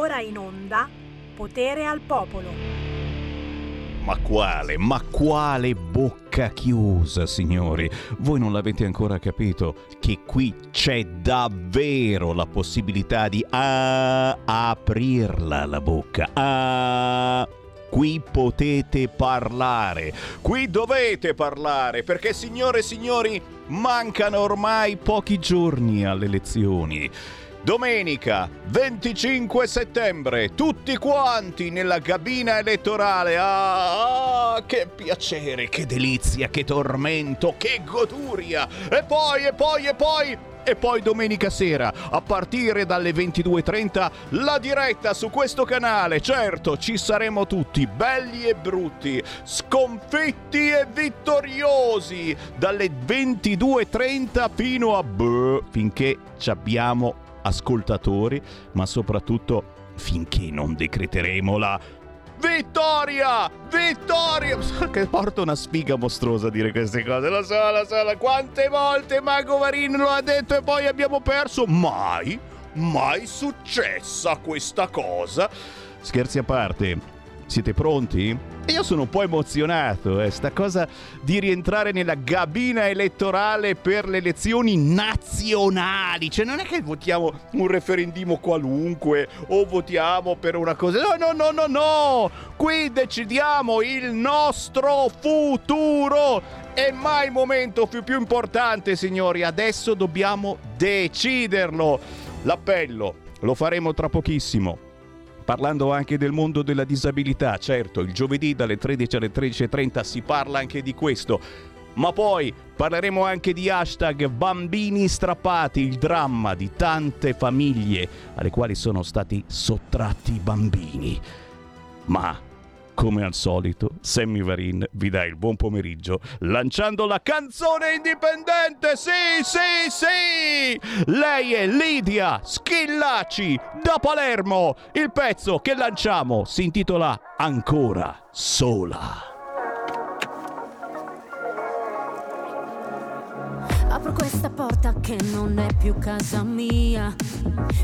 ora in onda Potere al Popolo. Ma quale, ma quale bocca chiusa, signori? Voi non l'avete ancora capito che qui c'è davvero la possibilità di ah, aprirla la bocca. Ah, qui potete parlare, qui dovete parlare, perché signore e signori, mancano ormai pochi giorni alle elezioni. Domenica 25 settembre, tutti quanti nella cabina elettorale. Ah, ah, che piacere, che delizia, che tormento, che goduria. E poi, e poi, e poi e poi domenica sera, a partire dalle 22.30, la diretta su questo canale. Certo, ci saremo tutti, belli e brutti, sconfitti e vittoriosi, dalle 22.30 fino a... Beh, finché ci abbiamo ascoltatori, ma soprattutto finché non decreteremo la Vittoria! Vittoria! Che porta una sfiga mostruosa a dire queste cose. Lo so, lo so, quante volte Mago Marin lo ha detto e poi abbiamo perso? Mai, mai successa questa cosa. Scherzi a parte, siete pronti? Io sono un po' emozionato, eh, sta cosa di rientrare nella gabina elettorale per le elezioni nazionali. Cioè, non è che votiamo un referendum qualunque o votiamo per una cosa. No, no, no, no, no! Qui decidiamo il nostro futuro! E mai momento più, più importante, signori. Adesso dobbiamo deciderlo. L'appello lo faremo tra pochissimo parlando anche del mondo della disabilità. Certo, il giovedì dalle 13 alle 13.30 si parla anche di questo. Ma poi parleremo anche di hashtag bambini strappati, il dramma di tante famiglie alle quali sono stati sottratti i bambini. Ma come al solito, Sammy Varin vi dà il buon pomeriggio lanciando la canzone indipendente. Sì, sì, sì! Lei è Lidia Schillaci da Palermo. Il pezzo che lanciamo si intitola Ancora sola. Apro questa porta che non è più casa mia.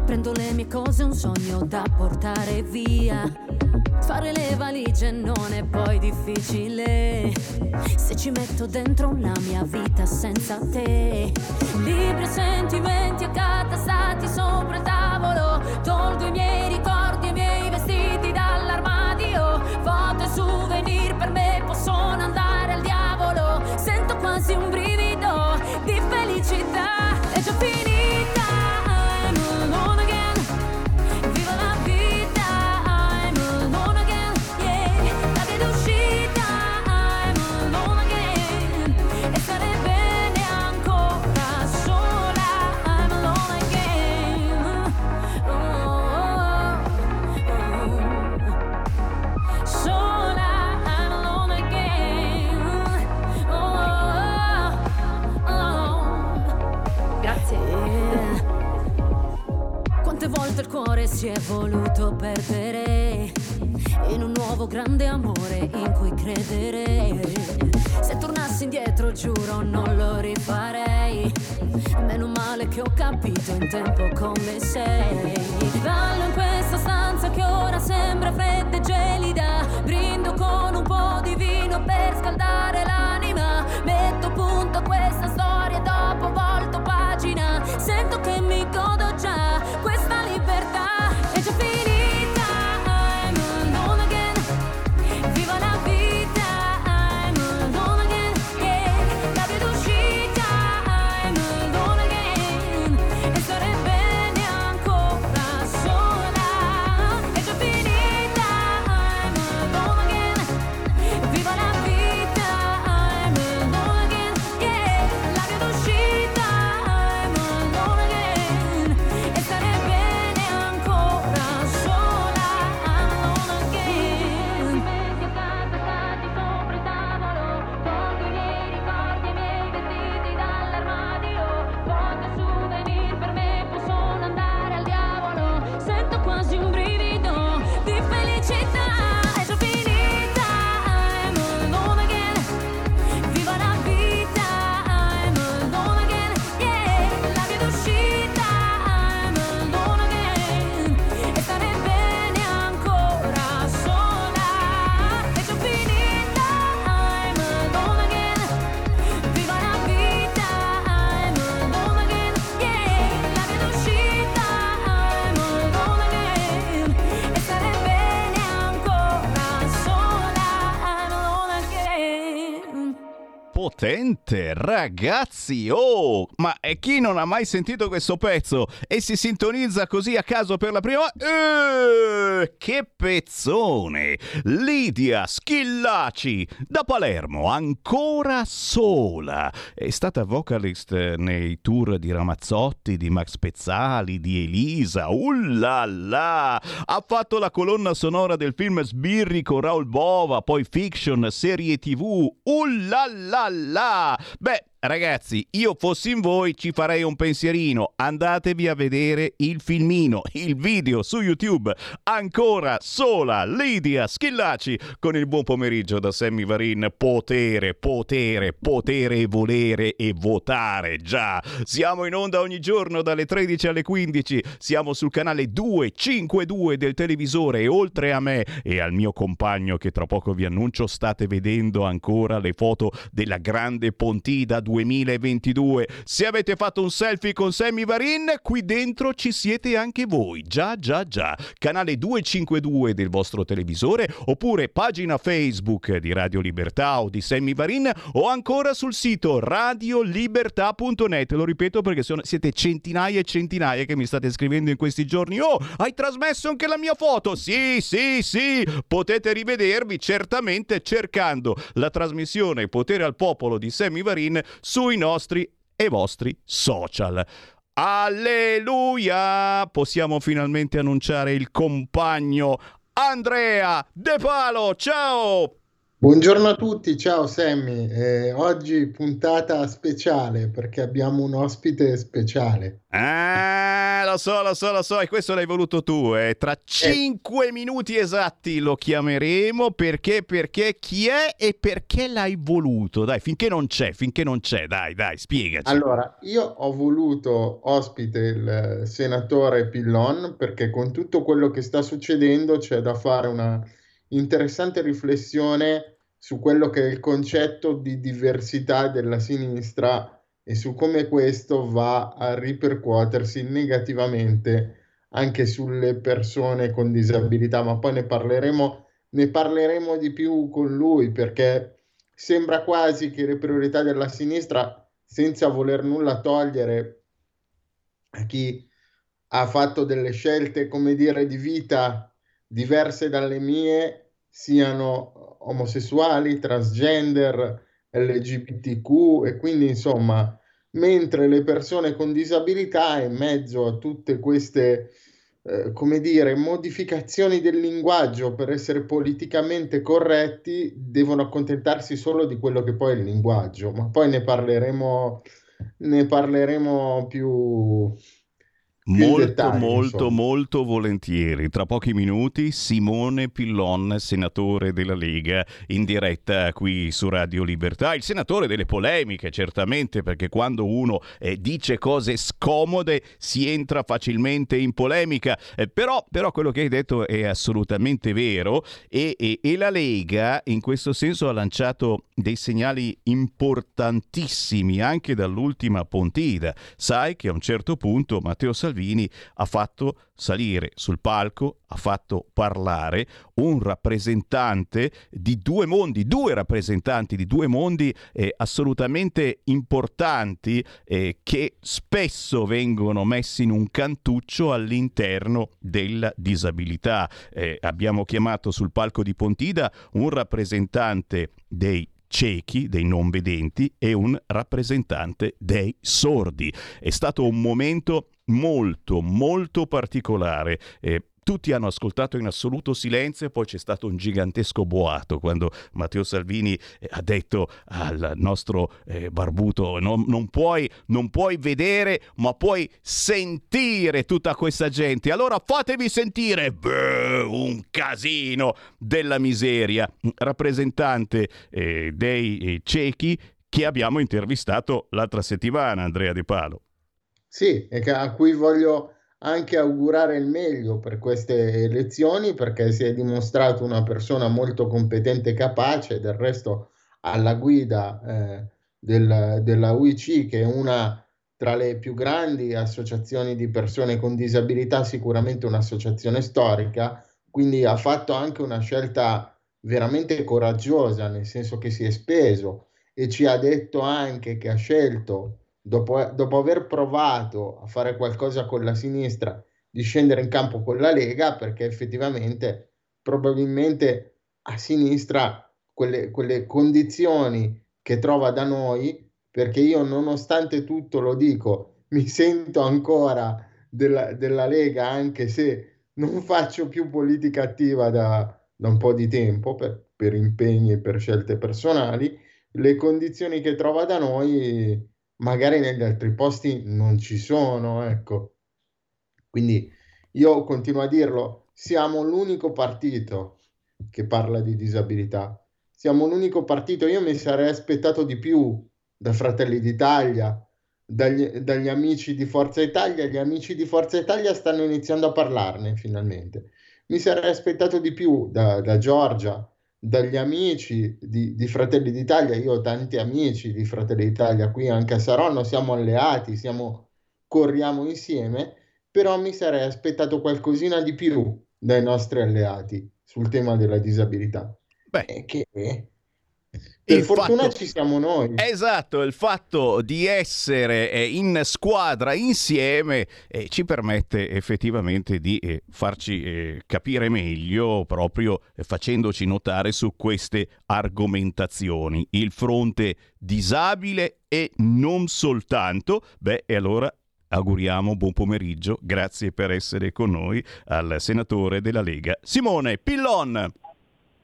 Prendo le mie cose, un sogno da portare via. Fare le valigie non è poi difficile. Se ci metto dentro la mia vita senza te. Libri e sentimenti accatastati sopra il tavolo. Tolgo i miei ricordi per me possono andare al diavolo. Sento quasi un brivido di felicità. È già finita. Volte il cuore si è voluto perdere in un nuovo grande amore in cui credere. Se tornassi indietro giuro non lo rifarei. Meno male che ho capito in tempo come sei. Ballo in questa stanza che ora sembra fredda e gelida. Brindo con un po' di vino per scaldare l'anima. Metto punto a questa storia e dopo volto pagina. Sento che mi godo già divertente, ragazzi. Oh, ma chi non ha mai sentito questo pezzo e si sintonizza così a caso per la prima eh, che pezzone! Lidia Schillaci da Palermo, ancora sola. È stata vocalist nei tour di Ramazzotti, di Max Pezzali, di Elisa. Ullala! Ha fatto la colonna sonora del film Sbirri con Raul Bova, poi fiction, serie TV. Ullala! Beh, Ragazzi, io fossi in voi ci farei un pensierino. Andatevi a vedere il filmino, il video su YouTube. Ancora sola Lidia Schillaci con il buon pomeriggio da Sammy Varin. Potere, potere, potere e volere e votare. Già, siamo in onda ogni giorno dalle 13 alle 15. Siamo sul canale 252 del televisore e oltre a me e al mio compagno che tra poco vi annuncio state vedendo ancora le foto della grande Pontida 2 2022. Se avete fatto un selfie con Sammy Varin, qui dentro ci siete anche voi. Già, già, già. Canale 252 del vostro televisore oppure pagina Facebook di Radio Libertà o di Sammy Varin o ancora sul sito radiolibertà.net. Lo ripeto perché sono, siete centinaia e centinaia che mi state scrivendo in questi giorni. Oh, hai trasmesso anche la mia foto? Sì, sì, sì. Potete rivedervi certamente cercando la trasmissione Potere al Popolo di Sammy Varin sui nostri e vostri social. Alleluia! Possiamo finalmente annunciare il compagno Andrea De Palo. Ciao! Buongiorno a tutti, ciao Sammy. Eh, oggi puntata speciale perché abbiamo un ospite speciale. Ah, lo so, lo so, lo so, e questo l'hai voluto tu. Eh. Tra cinque eh. minuti esatti lo chiameremo perché, perché chi è e perché l'hai voluto. Dai, finché non c'è, finché non c'è, dai, dai, spiegaci. Allora, io ho voluto ospite il senatore Pillon perché con tutto quello che sta succedendo c'è da fare una interessante riflessione su quello che è il concetto di diversità della sinistra e su come questo va a ripercuotersi negativamente anche sulle persone con disabilità, ma poi ne parleremo, ne parleremo di più con lui perché sembra quasi che le priorità della sinistra, senza voler nulla togliere a chi ha fatto delle scelte, come dire, di vita diverse dalle mie siano omosessuali, transgender, LGBTQ e quindi insomma, mentre le persone con disabilità in mezzo a tutte queste eh, come dire, modificazioni del linguaggio per essere politicamente corretti devono accontentarsi solo di quello che poi è il linguaggio, ma poi ne parleremo, ne parleremo più, Molto, dettagli, molto, insomma. molto volentieri. Tra pochi minuti Simone Pillon, senatore della Lega, in diretta qui su Radio Libertà. Il senatore delle polemiche, certamente, perché quando uno eh, dice cose scomode si entra facilmente in polemica. Eh, però, però, quello che hai detto è assolutamente vero e, e, e la Lega in questo senso ha lanciato dei segnali importantissimi anche dall'ultima Pontida. Sai che a un certo punto Matteo Salvini Salvini ha fatto salire sul palco, ha fatto parlare un rappresentante di due mondi, due rappresentanti di due mondi eh, assolutamente importanti eh, che spesso vengono messi in un cantuccio all'interno della disabilità. Eh, abbiamo chiamato sul palco di Pontida un rappresentante dei ciechi, dei non vedenti e un rappresentante dei sordi. È stato un momento molto, molto particolare. Eh, tutti hanno ascoltato in assoluto silenzio e poi c'è stato un gigantesco boato quando Matteo Salvini eh, ha detto al nostro eh, barbuto non, non, puoi, non puoi vedere ma puoi sentire tutta questa gente. Allora fatevi sentire Beh, un casino della miseria. Rappresentante eh, dei eh, ciechi che abbiamo intervistato l'altra settimana, Andrea De Palo. Sì, e a cui voglio anche augurare il meglio per queste elezioni perché si è dimostrato una persona molto competente e capace, del resto alla guida eh, del, della UIC che è una tra le più grandi associazioni di persone con disabilità, sicuramente un'associazione storica, quindi ha fatto anche una scelta veramente coraggiosa, nel senso che si è speso e ci ha detto anche che ha scelto, dopo, dopo aver provato a fare qualcosa con la sinistra, di scendere in campo con la Lega, perché effettivamente probabilmente a sinistra quelle, quelle condizioni che trova da noi, perché io nonostante tutto lo dico, mi sento ancora della, della Lega, anche se non faccio più politica attiva da, da un po' di tempo per, per impegni e per scelte personali, le condizioni che trova da noi magari negli altri posti non ci sono, ecco. Quindi io continuo a dirlo, siamo l'unico partito che parla di disabilità. Siamo l'unico partito, io mi sarei aspettato di più da Fratelli d'Italia, dagli, dagli amici di Forza Italia. Gli amici di Forza Italia stanno iniziando a parlarne finalmente. Mi sarei aspettato di più da, da Giorgia, dagli amici di, di, Fratelli d'Italia. Io ho tanti amici di Fratelli d'Italia qui anche a Saronno, siamo alleati, siamo, corriamo insieme, però mi sarei aspettato qualcosina di più dai nostri alleati sul tema della disabilità. Beh, che per fortuna fatto, ci siamo noi. Esatto, il fatto di essere eh, in squadra insieme eh, ci permette effettivamente di eh, farci eh, capire meglio proprio eh, facendoci notare su queste argomentazioni. Il fronte disabile e non soltanto. Beh, e allora auguriamo buon pomeriggio, grazie per essere con noi al senatore della Lega Simone Pillon.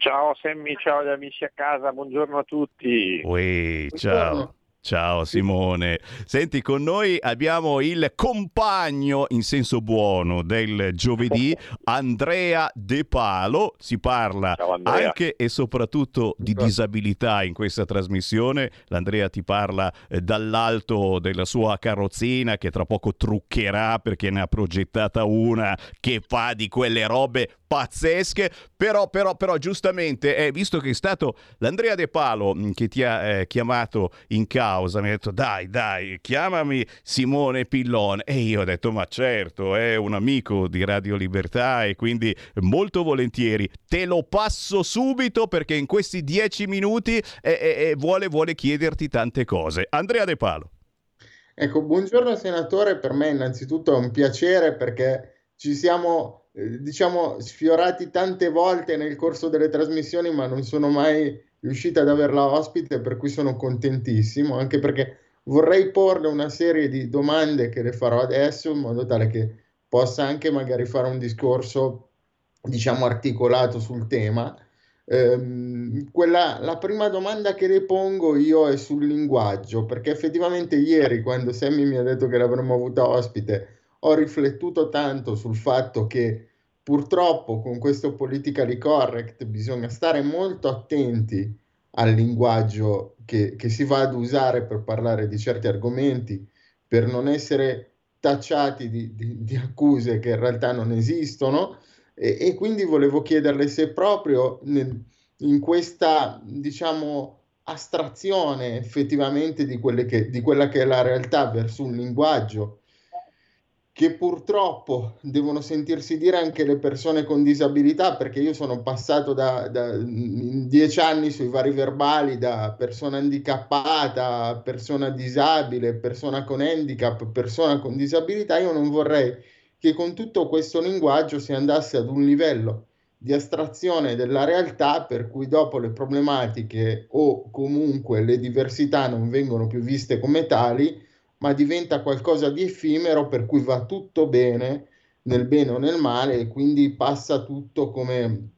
Ciao Sammy, ciao agli amici a casa, buongiorno a tutti. Uè, ciao. Ciao Simone. Senti, con noi abbiamo il compagno in senso buono del giovedì, Andrea De Palo. Si parla anche e soprattutto di disabilità in questa trasmissione. L'Andrea ti parla eh, dall'alto della sua carrozzina che tra poco truccherà perché ne ha progettata una che fa di quelle robe pazzesche, però, però, però giustamente, eh, visto che è stato l'Andrea De Palo mm, che ti ha eh, chiamato in causa, mi ha detto dai, dai, chiamami Simone Pillone. E io ho detto ma certo, è un amico di Radio Libertà e quindi molto volentieri te lo passo subito perché in questi dieci minuti eh, eh, eh vuole, vuole chiederti tante cose. Andrea De Palo. Ecco, buongiorno senatore, per me innanzitutto è un piacere perché ci siamo diciamo, sfiorati tante volte nel corso delle trasmissioni, ma non sono mai riuscito ad averla ospite, per cui sono contentissimo, anche perché vorrei porle una serie di domande che le farò adesso, in modo tale che possa anche magari fare un discorso, diciamo, articolato sul tema. Ehm, quella, la prima domanda che le pongo io è sul linguaggio, perché effettivamente ieri, quando Sammy mi ha detto che l'avremmo avuta ospite, ho riflettuto tanto sul fatto che purtroppo con questo politically correct bisogna stare molto attenti al linguaggio che, che, si va ad usare per parlare di certi argomenti, per non essere tacciati di, di, di accuse che in realtà non esistono. E, e quindi volevo chiederle se proprio nel, in questa, diciamo, astrazione effettivamente di, che, di quella che è la realtà verso un linguaggio che purtroppo devono sentirsi dire anche le persone con disabilità, perché io sono passato da, da dieci anni sui vari verbali da persona handicappata, persona disabile, persona con handicap, persona con disabilità, io non vorrei che con tutto questo linguaggio si andasse ad un livello di astrazione della realtà per cui dopo le problematiche o comunque le diversità non vengono più viste come tali, ma diventa qualcosa di effimero per cui va tutto bene nel bene o nel male e quindi passa tutto come,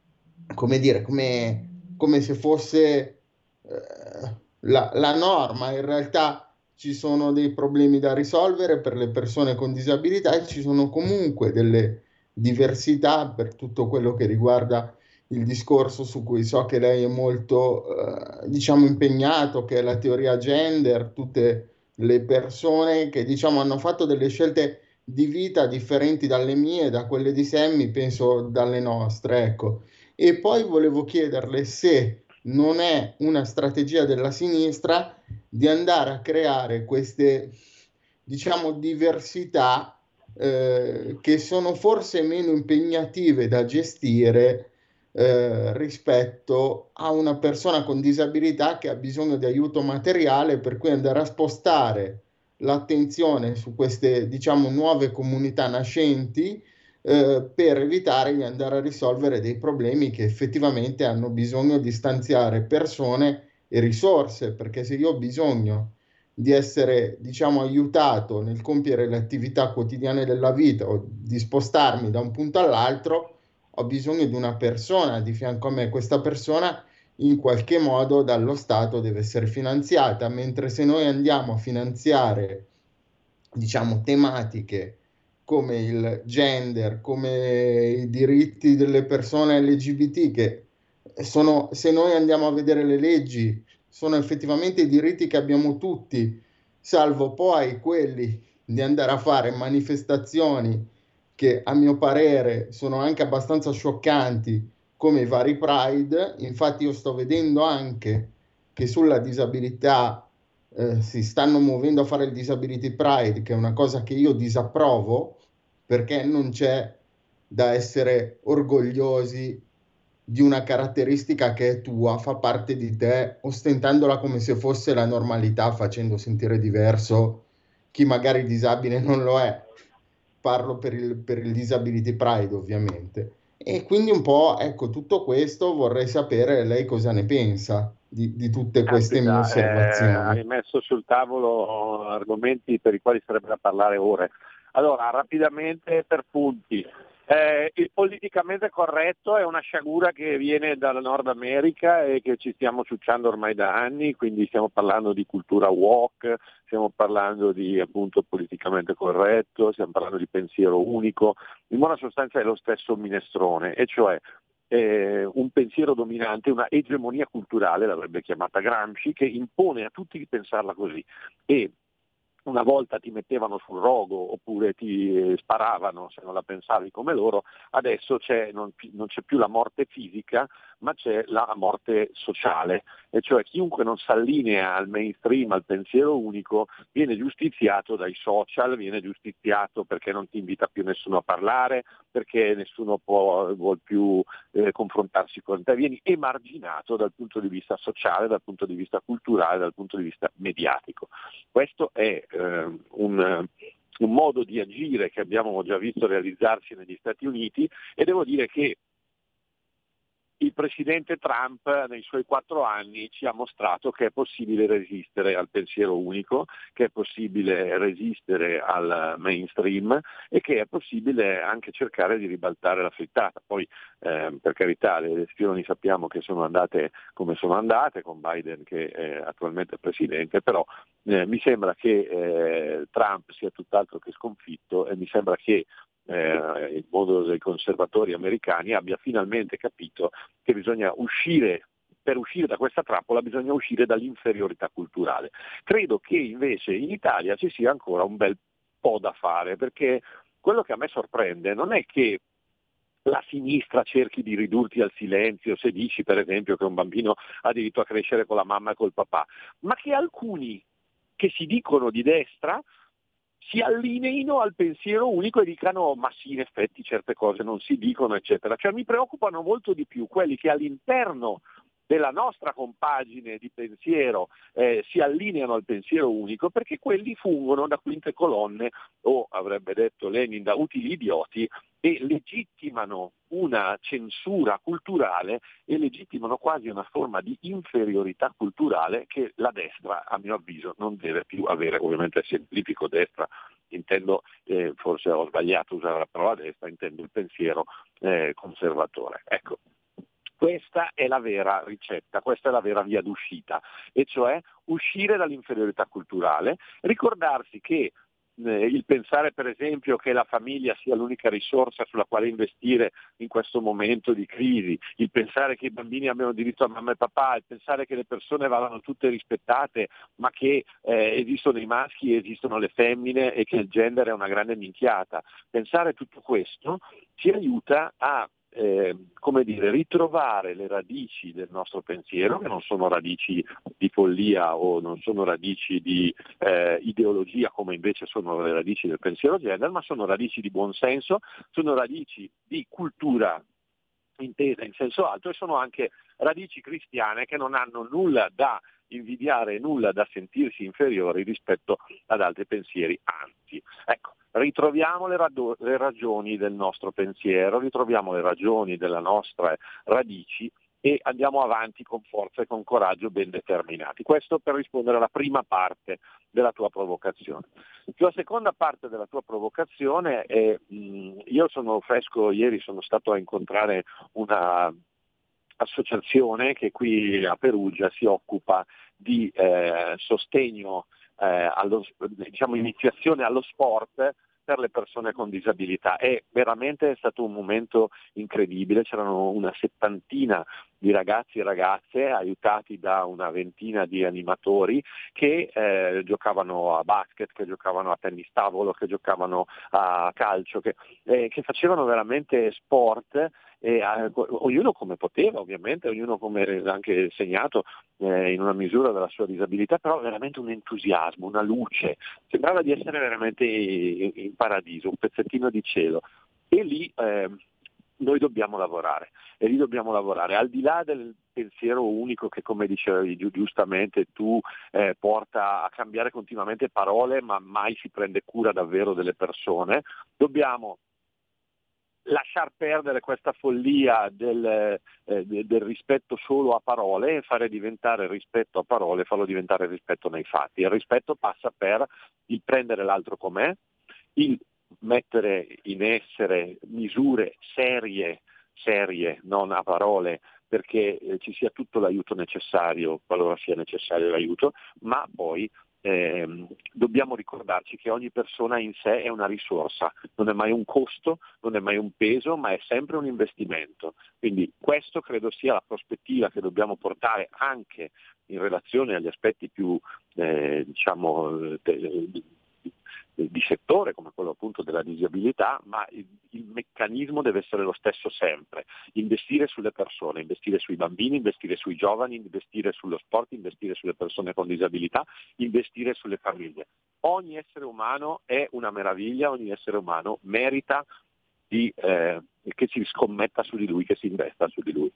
come dire, come, come se fosse eh, la, la norma. In realtà ci sono dei problemi da risolvere per le persone con disabilità e ci sono comunque delle diversità per tutto quello che riguarda il discorso su cui so che lei è molto eh, diciamo impegnato, che è la teoria gender, tutte le persone che diciamo hanno fatto delle scelte di vita differenti dalle mie, da quelle di Sammy, penso dalle nostre, ecco. E poi volevo chiederle se non è una strategia della sinistra di andare a creare queste, diciamo, diversità eh, che sono forse meno impegnative da gestire eh, rispetto a una persona con disabilità che ha bisogno di aiuto materiale, per cui andare a spostare l'attenzione su queste, diciamo, nuove comunità nascenti eh, per evitare di andare a risolvere dei problemi che effettivamente hanno bisogno di stanziare persone e risorse, perché se io ho bisogno di essere, diciamo, aiutato nel compiere le attività quotidiane della vita o di spostarmi da un punto all'altro, ho bisogno di una persona di fianco a me. Questa persona in qualche modo dallo Stato deve essere finanziata, mentre se noi andiamo a finanziare, diciamo, tematiche come il gender, come i diritti delle persone LGBT, che sono, se noi andiamo a vedere le leggi, sono effettivamente i diritti che abbiamo tutti, salvo poi quelli di andare a fare manifestazioni che a mio parere sono anche abbastanza scioccanti come i vari Pride. Infatti io sto vedendo anche che sulla disabilità eh, si stanno muovendo a fare il Disability Pride, che è una cosa che io disapprovo perché non c'è da essere orgogliosi di una caratteristica che è tua, fa parte di te, ostentandola come se fosse la normalità, facendo sentire diverso chi magari disabile non lo è parlo per il, per il Disability Pride ovviamente. E quindi un po', ecco, tutto questo vorrei sapere lei cosa ne pensa di, di tutte queste Caspita, mie osservazioni. Eh, hai messo sul tavolo argomenti per i quali sarebbe da parlare ore. Allora, rapidamente per punti. Eh, il politicamente corretto è una sciagura che viene dal Nord America e che ci stiamo ciucciando ormai da anni, quindi stiamo parlando di cultura walk, stiamo parlando di appunto politicamente corretto, stiamo parlando di pensiero unico, in buona sostanza è lo stesso minestrone, e cioè eh, un pensiero dominante, una egemonia culturale, l'avrebbe chiamata Gramsci, che impone a tutti di pensarla così. E una volta ti mettevano sul rogo oppure ti sparavano se non la pensavi come loro, adesso c'è, non, non, c'è più la morte fisica, ma c'è la morte sociale, e cioè chiunque non si allinea al mainstream, al pensiero unico, viene giustiziato dai social, viene giustiziato perché non ti invita più nessuno a parlare, perché nessuno può, vuol più eh, confrontarsi con te, vieni emarginato dal punto di vista sociale, dal punto di vista culturale, dal punto di vista mediatico. Questo è eh, un, un modo di agire che abbiamo già visto realizzarsi negli Stati Uniti e devo dire che il presidente Trump nei suoi quattro anni ci ha mostrato che è possibile resistere al pensiero unico, che è possibile resistere al mainstream e che è possibile anche cercare di ribaltare la frittata. Poi eh, per carità le elezioni sappiamo che sono andate come sono andate, con Biden che è attualmente presidente, però eh, mi sembra che eh, Trump sia tutt'altro che sconfitto e mi sembra che eh, il mondo dei conservatori americani abbia finalmente capito che bisogna uscire per uscire da questa trappola bisogna uscire dall'inferiorità culturale. Credo che invece in Italia ci sia ancora un bel po' da fare, perché quello che a me sorprende non è che la sinistra cerchi di ridurti al silenzio se dici per esempio che un bambino ha diritto a crescere con la mamma e col papà, ma che alcuni che si dicono di destra si allineino al pensiero unico e dicano ma sì in effetti certe cose non si dicono eccetera. Cioè mi preoccupano molto di più quelli che all'interno della nostra compagine di pensiero eh, si allineano al pensiero unico perché quelli fungono da quinte colonne o avrebbe detto Lenin da utili idioti e legittimano una censura culturale e legittimano quasi una forma di inferiorità culturale che la destra, a mio avviso, non deve più avere. Ovviamente semplifico destra, intendo, eh, forse ho sbagliato a usare la parola destra, intendo il pensiero eh, conservatore. Ecco, questa è la vera ricetta, questa è la vera via d'uscita, e cioè uscire dall'inferiorità culturale, ricordarsi che eh, il pensare per esempio che la famiglia sia l'unica risorsa sulla quale investire in questo momento di crisi, il pensare che i bambini abbiano diritto a mamma e papà, il pensare che le persone vadano tutte rispettate, ma che eh, esistono i maschi, esistono le femmine e che il gender è una grande minchiata. Pensare tutto questo ci aiuta a eh, come dire, ritrovare le radici del nostro pensiero, che non sono radici di follia o non sono radici di eh, ideologia come invece sono le radici del pensiero gender, ma sono radici di buonsenso, sono radici di cultura intesa in senso alto e sono anche radici cristiane che non hanno nulla da invidiare, nulla da sentirsi inferiori rispetto ad altri pensieri, anzi. Ecco, ritroviamo le, rado- le ragioni del nostro pensiero, ritroviamo le ragioni delle nostre radici e andiamo avanti con forza e con coraggio ben determinati. Questo per rispondere alla prima parte della tua provocazione. La seconda parte della tua provocazione è, mh, io sono fresco, ieri sono stato a incontrare una associazione che qui a Perugia si occupa di eh, sostegno, eh, allo, diciamo iniziazione allo sport per le persone con disabilità. È veramente stato un momento incredibile, c'erano una settantina di ragazzi e ragazze aiutati da una ventina di animatori che eh, giocavano a basket, che giocavano a tennis tavolo, che giocavano a calcio, che, eh, che facevano veramente sport e, eh, ognuno come poteva ovviamente, ognuno come anche segnato eh, in una misura della sua disabilità, però veramente un entusiasmo, una luce, sembrava di essere veramente in, in paradiso, un pezzettino di cielo. E lì eh, noi dobbiamo lavorare e lì dobbiamo lavorare al di là del pensiero unico che come dicevi giustamente tu eh, porta a cambiare continuamente parole ma mai si prende cura davvero delle persone, dobbiamo lasciar perdere questa follia del, eh, del, rispetto solo a parole e fare diventare rispetto a parole, farlo diventare rispetto nei fatti. Il rispetto passa per il prendere l'altro com'è, il mettere in essere misure serie, serie, non a parole, perché eh, ci sia tutto l'aiuto necessario, qualora sia necessario l'aiuto, ma poi eh, dobbiamo ricordarci che ogni persona in sé è una risorsa, non è mai un costo, non è mai un peso, ma è sempre un investimento. Quindi questo credo sia la prospettiva che dobbiamo portare anche in relazione agli aspetti più eh, diciamo, di settore come quello appunto della disabilità, ma il, il, meccanismo deve essere lo stesso sempre. Investire sulle persone, investire sui bambini, investire sui giovani, investire sullo sport, investire sulle persone con disabilità, investire sulle famiglie. Ogni essere umano è una meraviglia, ogni essere umano merita di, eh, che si scommetta su di lui, che si investa su di lui.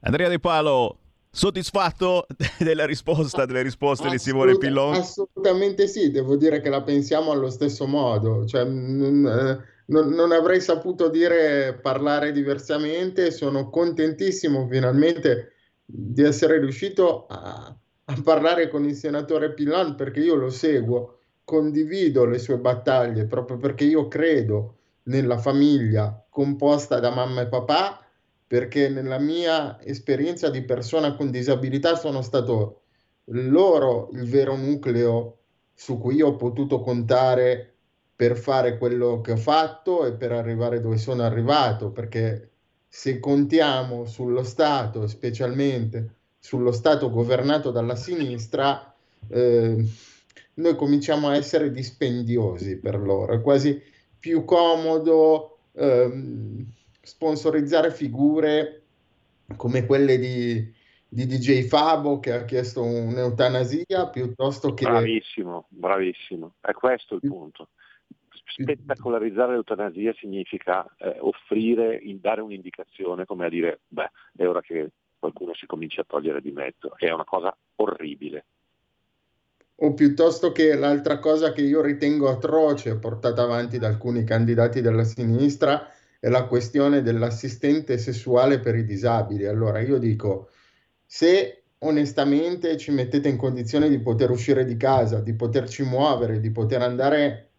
Andrea De Palo, Soddisfatto della risposta, delle risposte di Simone Pillon? Assolutamente sì, devo dire che la pensiamo allo stesso modo, cioè, non, eh, non, non, avrei saputo dire parlare diversamente, sono contentissimo finalmente di essere riuscito a, a parlare con il senatore Pillon perché io lo seguo, condivido le sue battaglie proprio perché io credo nella famiglia composta da mamma e papà perché nella mia esperienza di persona con disabilità sono stato loro il vero nucleo su cui ho potuto contare per fare quello che ho fatto e per arrivare dove sono arrivato, perché se contiamo sullo Stato, specialmente sullo Stato governato dalla sinistra, eh, noi cominciamo a essere dispendiosi per loro, è quasi più comodo. Ehm, sponsorizzare figure come quelle di, di DJ Fabo che ha chiesto un'eutanasia piuttosto che... Bravissimo, bravissimo, è questo il punto. Spettacolarizzare l'eutanasia significa eh, offrire, dare un'indicazione come a dire, beh, è ora che qualcuno si cominci a togliere di mezzo, è una cosa orribile. O piuttosto che l'altra cosa che io ritengo atroce portata avanti da alcuni candidati della sinistra la questione dell'assistente sessuale per i disabili. Allora io dico, se onestamente ci mettete in condizione di poter uscire di casa, di poterci muovere, di poter andare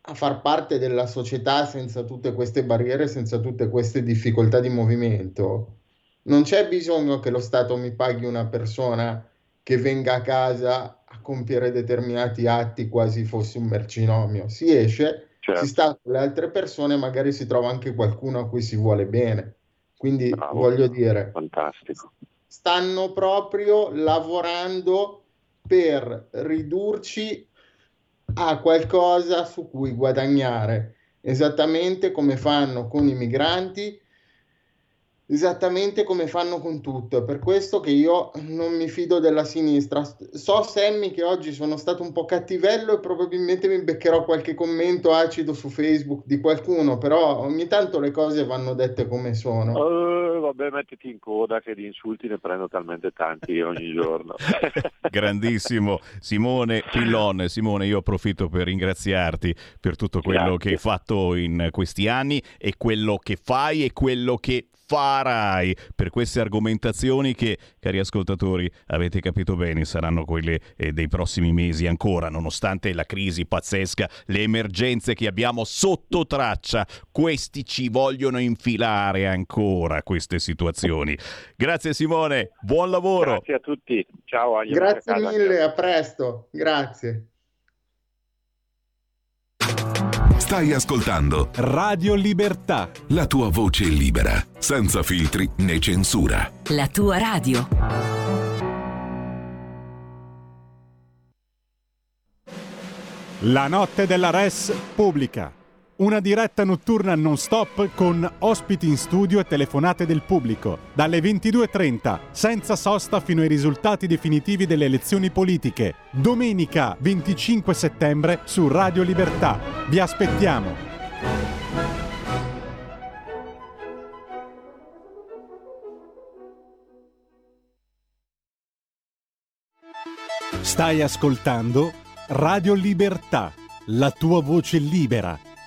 a far parte della società senza tutte queste barriere, senza tutte queste difficoltà di movimento, non c'è bisogno che lo Stato mi paghi una persona che venga a casa a compiere determinati atti quasi fosse un mercinomio. Si esce certo. si sta con le altre persone, magari si trova anche qualcuno a cui si vuole bene. Quindi Bravo, voglio dire, fantastico. stanno proprio lavorando per ridurci a qualcosa su cui guadagnare, esattamente come fanno con i migranti esattamente come fanno con tutto. È per questo che io non mi fido della sinistra. So, Sammy, che oggi sono stato un po' cattivello e probabilmente mi beccherò qualche commento acido su Facebook di qualcuno, però ogni tanto le cose vanno dette come sono. Uh, vabbè, mettiti in coda che di insulti ne prendo talmente tanti ogni giorno. Grandissimo Simone Pillon. Simone, io approfitto per ringraziarti per tutto quello Grazie. che hai fatto in questi anni e quello che fai e quello che farai per queste argomentazioni che, cari ascoltatori, avete capito bene, saranno quelle eh, dei prossimi mesi ancora, nonostante la crisi pazzesca, le emergenze che abbiamo sotto traccia, questi ci vogliono infilare ancora queste situazioni. Grazie Simone, buon lavoro. Grazie a tutti, ciao. Grazie mille, a presto, grazie. Stai ascoltando Radio Libertà. La tua voce libera, senza filtri né censura. La tua radio. La notte della Res pubblica. Una diretta notturna non stop con ospiti in studio e telefonate del pubblico. Dalle 22.30, senza sosta fino ai risultati definitivi delle elezioni politiche. Domenica 25 settembre su Radio Libertà. Vi aspettiamo. Stai ascoltando Radio Libertà, la tua voce libera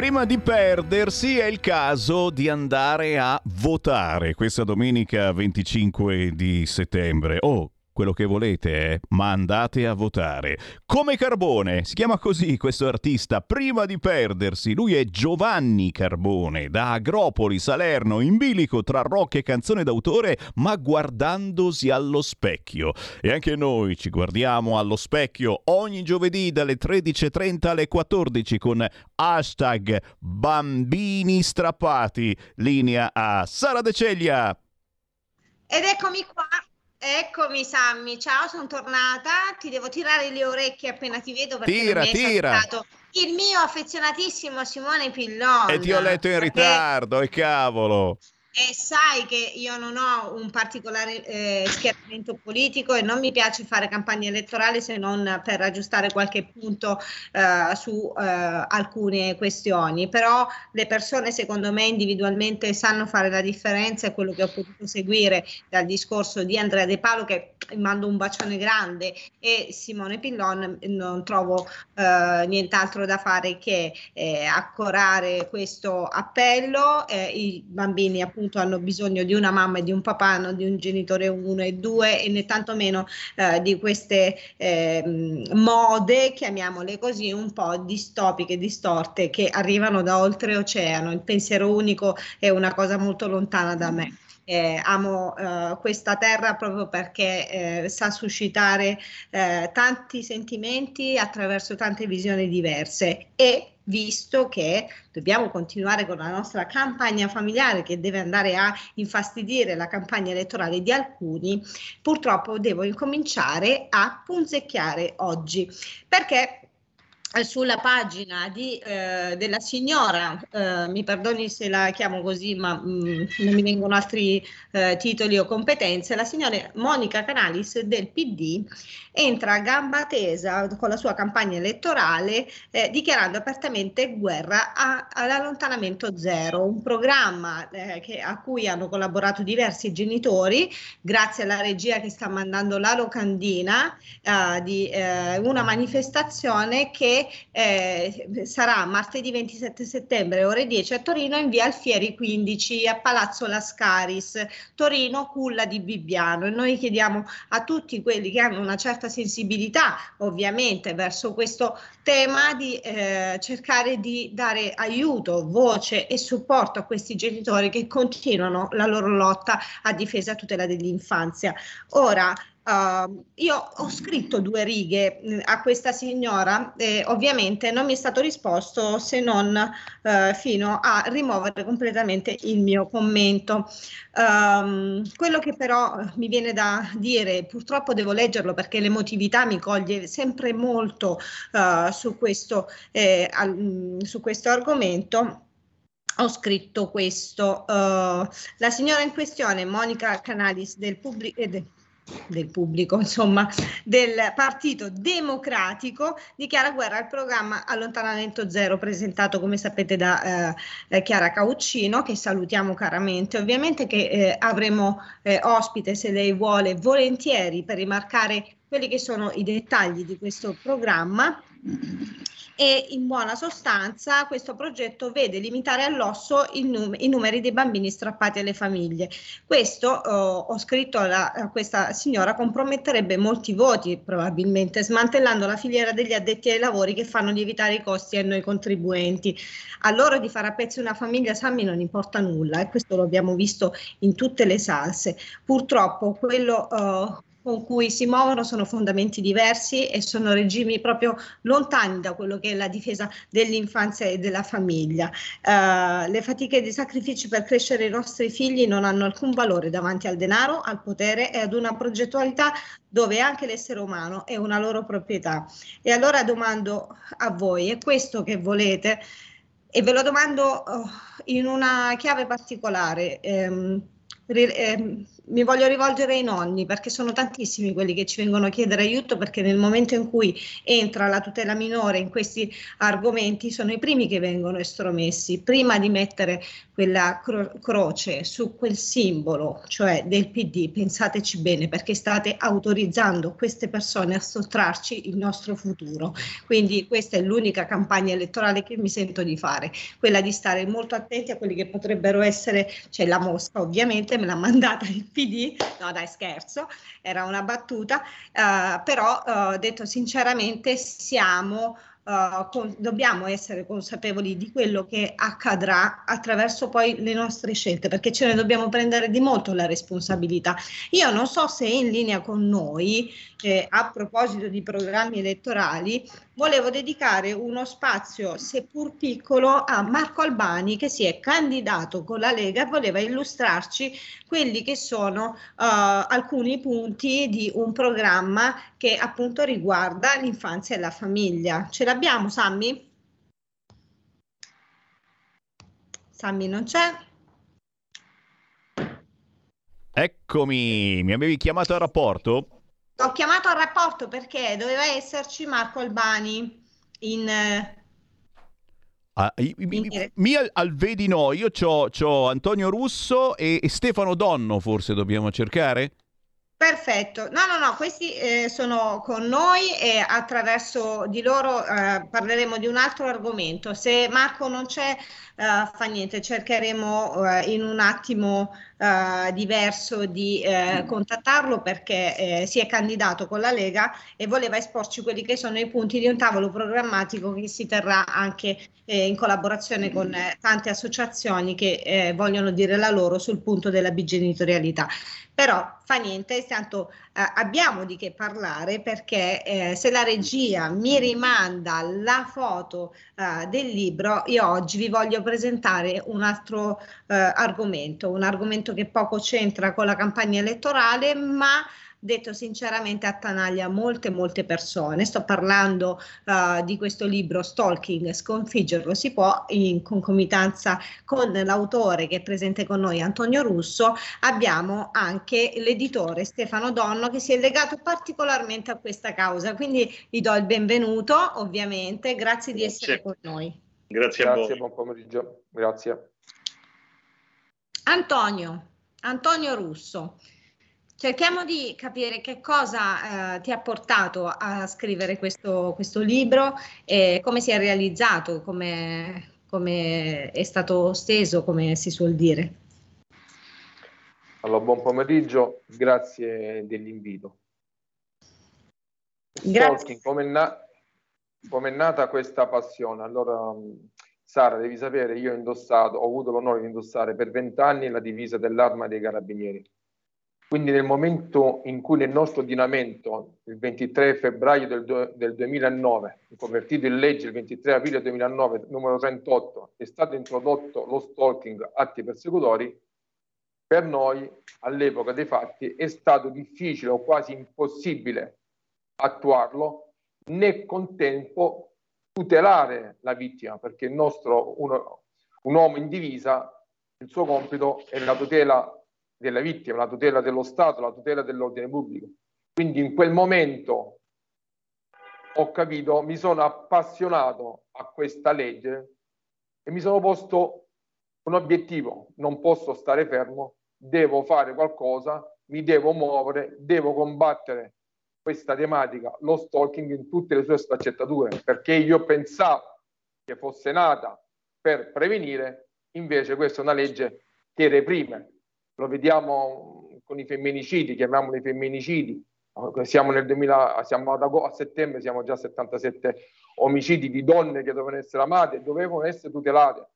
Prima di perdersi è il caso di andare a votare questa domenica 25 di settembre. Oh, quello che volete, eh, ma andate a votare. Come Carbone, si chiama così questo artista, prima di perdersi, lui è Giovanni Carbone, da Agropoli, Salerno, in bilico tra rock e canzone d'autore, ma guardandosi allo specchio. E anche noi ci guardiamo allo specchio ogni giovedì dalle 13.30 alle 14 con hashtag bambini strappati. Linea a Sara De Ceglia. Ed eccomi qua Eccomi Sammy, ciao, sono tornata. Ti devo tirare le orecchie appena ti vedo perché tira, tira. il mio affezionatissimo Simone Pillon. E ti ho letto in ritardo, e cavolo. E sai che io non ho un particolare eh, schieramento politico e non mi piace fare campagna elettorale se non per aggiustare qualche punto eh, su eh, alcune questioni, però le persone secondo me individualmente sanno fare la differenza e quello che ho potuto seguire dal discorso di Andrea De Palo che mando un bacione grande e Simone Pillon non trovo eh, nient'altro da fare che eh, accorare questo appello, eh, i bambini appunto appunto hanno bisogno di una mamma e di un papà, non di un genitore uno e due e né tantomeno eh, di queste eh, mode, chiamiamole così, un po' distopiche, distorte che arrivano da oltreoceano. Il pensiero unico è una cosa molto lontana da me. Eh, amo eh, questa terra proprio perché eh, sa suscitare eh, tanti sentimenti attraverso tante visioni diverse e visto che dobbiamo continuare con la nostra campagna familiare che deve andare a infastidire la campagna elettorale di alcuni, purtroppo devo incominciare a punzecchiare oggi. Perché sulla pagina di, eh, della signora, eh, mi perdoni se la chiamo così, ma mh, mm, non mi vengono altri eh, titoli o competenze, la signora Monica Canalis del PD entra a gamba tesa con la sua campagna elettorale eh, dichiarando apertamente guerra a, all'allontanamento zero, un programma eh, che, a cui hanno collaborato diversi genitori, grazie alla regia che sta mandando la locandina di una manifestazione che eh, sarà martedì 27 settembre ore 10 a Torino in via Alfieri 15 a Palazzo Lascaris, Torino Culla di Bibbiano e noi chiediamo a tutti quelli che hanno una certa sensibilità ovviamente verso questo tema di eh, cercare di dare aiuto, voce e supporto a questi genitori che continuano la loro lotta a difesa e tutela dell'infanzia. Ora, Uh, io ho scritto due righe mm, a questa signora e ovviamente non mi è stato risposto se non uh, fino a rimuovere completamente il mio commento. Um, quello che però mi viene da dire, purtroppo devo leggerlo perché l'emotività mi coglie sempre molto uh, su, questo, eh, al, mm, su questo argomento ho scritto questo. Uh, la signora in questione, Monica Canalis del pubblico. Eh, del pubblico, insomma, del Partito Democratico dichiara guerra al programma Allontanamento Zero presentato, come sapete, da eh, Chiara Cauccino, che salutiamo caramente. Ovviamente che eh, avremo eh, ospite, se lei vuole, volentieri per rimarcare quelli che sono i dettagli di questo programma e in buona sostanza questo progetto vede limitare all'osso num- i numeri dei bambini strappati alle famiglie. Questo, eh, ho scritto a questa signora, comprometterebbe molti voti probabilmente, smantellando la filiera degli addetti ai lavori che fanno lievitare i costi a noi contribuenti. A loro di fare a pezzi una famiglia Sammy non importa nulla e questo lo abbiamo visto in tutte le salse. Purtroppo quello eh, con cui si muovono sono fondamenti diversi e sono regimi proprio lontani da quello che è la difesa dell'infanzia e della famiglia. Uh, le fatiche e i sacrifici per crescere i nostri figli non hanno alcun valore davanti al denaro, al potere e ad una progettualità dove anche l'essere umano è una loro proprietà. E allora domando a voi, è questo che volete? E ve lo domando uh, in una chiave particolare. Um, Ehm, mi voglio rivolgere ai nonni perché sono tantissimi quelli che ci vengono a chiedere aiuto perché nel momento in cui entra la tutela minore in questi argomenti sono i primi che vengono estromessi. Prima di mettere quella cro- croce su quel simbolo, cioè del PD, pensateci bene perché state autorizzando queste persone a sottrarci il nostro futuro. Quindi questa è l'unica campagna elettorale che mi sento di fare, quella di stare molto attenti a quelli che potrebbero essere, c'è cioè la mosca ovviamente, me l'ha mandata il PD, no dai scherzo, era una battuta, uh, però uh, detto sinceramente siamo Uh, con, dobbiamo essere consapevoli di quello che accadrà attraverso poi le nostre scelte, perché ce ne dobbiamo prendere di molto la responsabilità. Io non so se è in linea con noi, eh, a proposito di programmi elettorali, volevo dedicare uno spazio, seppur piccolo, a Marco Albani che si è candidato con la Lega e voleva illustrarci quelli che sono uh, alcuni punti di un programma che appunto riguarda l'infanzia e la famiglia. Ce l'abbiamo, Sammy? Sammy non c'è. Eccomi, mi avevi chiamato al rapporto? Ho chiamato al rapporto perché doveva esserci Marco Albani in... Ah, mi, mi, mi al, al, vedi no, io ho Antonio Russo e, e, Stefano Donno, forse dobbiamo cercare? Perfetto, no, no, no, questi eh, sono con noi e attraverso di loro eh, parleremo di un altro argomento. Se Marco non c'è, eh, fa niente, cercheremo eh, in un attimo uh, diverso di uh, contattarlo perché uh, si è candidato con la Lega e voleva esporci quelli che sono i punti di un tavolo programmatico che si terrà anche in collaborazione con tante associazioni che vogliono dire la loro sul punto della bigenitorialità. Però fa niente, tanto abbiamo di che parlare perché se la regia mi rimanda la foto del libro, io oggi vi voglio un altro eh, argomento, un argomento che poco c'entra con la campagna elettorale, ma detto sinceramente attanaglia molte molte persone. Sto parlando uh, di questo libro Stalking, sconfiggerlo si può, in concomitanza con l'autore che è presente con noi Antonio Russo, abbiamo anche l'editore Stefano Donno che si è legato particolarmente a questa causa, quindi gli do il benvenuto ovviamente, grazie di essere con noi. Grazie, a voi. buon pomeriggio. Grazie. Antonio, Antonio Russo. Cerchiamo di capire che cosa eh, ti ha portato a scrivere questo, questo libro e come si è realizzato, come, come è stato steso, come si suol dire. Allora, buon pomeriggio, grazie dell'invito. Grazie. Come, na- come è nata questa passione? Allora, Sara, devi sapere, io ho indossato, ho avuto l'onore di indossare per vent'anni la divisa dell'arma dei carabinieri quindi nel momento in cui nel nostro ordinamento, il 23 febbraio del, del 2009, convertito in legge il 23 aprile 2009, numero 38, è stato introdotto lo stalking atti persecutori, per noi all'epoca dei fatti è stato difficile o quasi impossibile attuarlo, né contempo tutelare la vittima, perché il nostro uno, un uomo in divisa, il suo compito è la tutela della vittima, la tutela dello Stato, la tutela dell'ordine pubblico. Quindi in quel momento ho capito, mi sono appassionato a questa legge e mi sono posto un obiettivo, non posso stare fermo, devo fare qualcosa, mi devo muovere, devo combattere questa tematica, lo stalking in tutte le sue sfaccettature, perché io pensavo che fosse nata per prevenire, invece questa è una legge che reprime lo vediamo con i femminicidi, chiamiamoli femminicidi, siamo nel 2000, siamo ad agosto, a settembre, siamo già a 77 omicidi di donne che dovevano essere amate dovevano essere tutelate.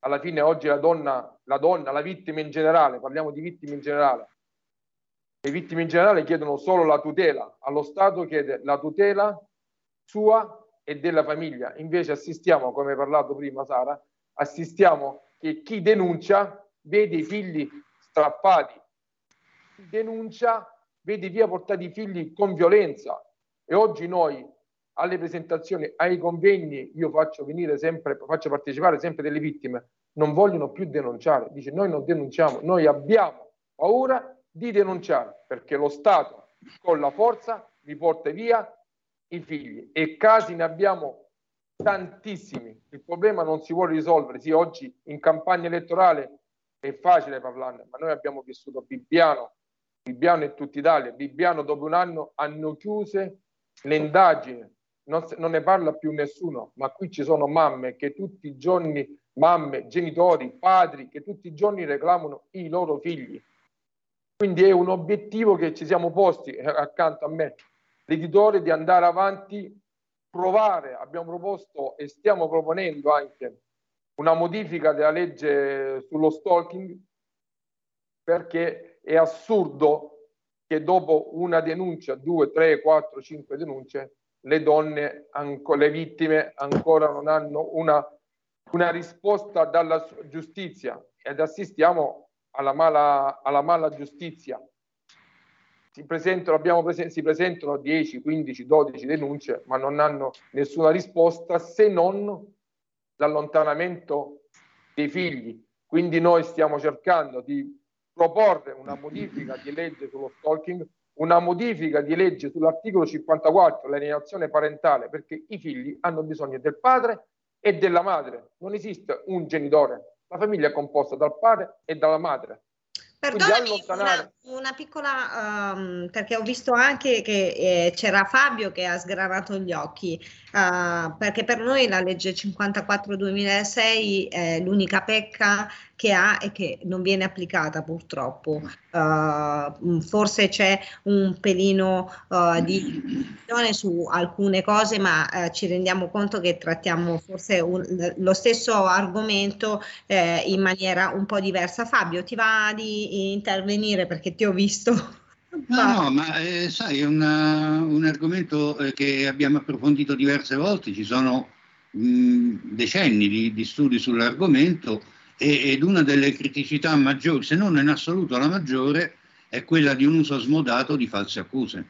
Alla fine oggi la donna, la donna, la vittima in generale, parliamo di vittime in generale, le vittime in generale chiedono solo la tutela, allo Stato chiede la tutela sua e della famiglia. Invece assistiamo, come hai parlato prima Sara, assistiamo che chi denuncia vede i figli strappati. Denuncia, vedi via portati i figli con violenza e oggi noi alle presentazioni, ai convegni, io faccio venire sempre, faccio partecipare sempre delle vittime, non vogliono più denunciare. Dice noi non denunciamo, noi abbiamo paura di denunciare perché lo Stato con la forza mi porta via i figli e casi ne abbiamo tantissimi. Il problema non si vuole risolvere. Sì, oggi in campagna elettorale è facile parlarne, ma noi abbiamo vissuto Bibbiano, Bibbiano e tutta Italia. Bibbiano dopo un anno hanno chiuse le indagini, non, non ne parla più nessuno, ma qui ci sono mamme che tutti i giorni, mamme, genitori, padri, che tutti i giorni reclamano i loro figli. Quindi è un obiettivo che ci siamo posti eh, accanto a me, l'editore, di andare avanti, provare, abbiamo proposto e stiamo proponendo anche una modifica della legge sullo stalking perché è assurdo che dopo una denuncia, due, tre, quattro, cinque denunce, le donne, le vittime ancora non hanno una, una risposta dalla giustizia. Ed assistiamo alla mala, alla mala giustizia. Si presentano, presen- si presentano 10, 15, 12 denunce, ma non hanno nessuna risposta se non l'allontanamento dei figli. Quindi noi stiamo cercando di proporre una modifica di legge sullo stalking, una modifica di legge sull'articolo 54, l'alienazione parentale, perché i figli hanno bisogno del padre e della madre. Non esiste un genitore. La famiglia è composta dal padre e dalla madre. Perdonami una, una, piccola, um, perché ho visto anche che eh, c'era Fabio che ha sgranato gli occhi, uh, perché per noi la legge 54-2006 è l'unica pecca che ha e che non viene applicata purtroppo. Uh, forse c'è un pelino uh, di su alcune cose, ma uh, ci rendiamo conto che trattiamo forse un, lo stesso argomento eh, in maniera un po' diversa. Fabio, ti va di intervenire perché ti ho visto. No, no, ma eh, sai, è una, un argomento eh, che abbiamo approfondito diverse volte, ci sono mh, decenni di, di studi sull'argomento ed una delle criticità maggiori, se non in assoluto la maggiore, è quella di un uso smodato di false accuse.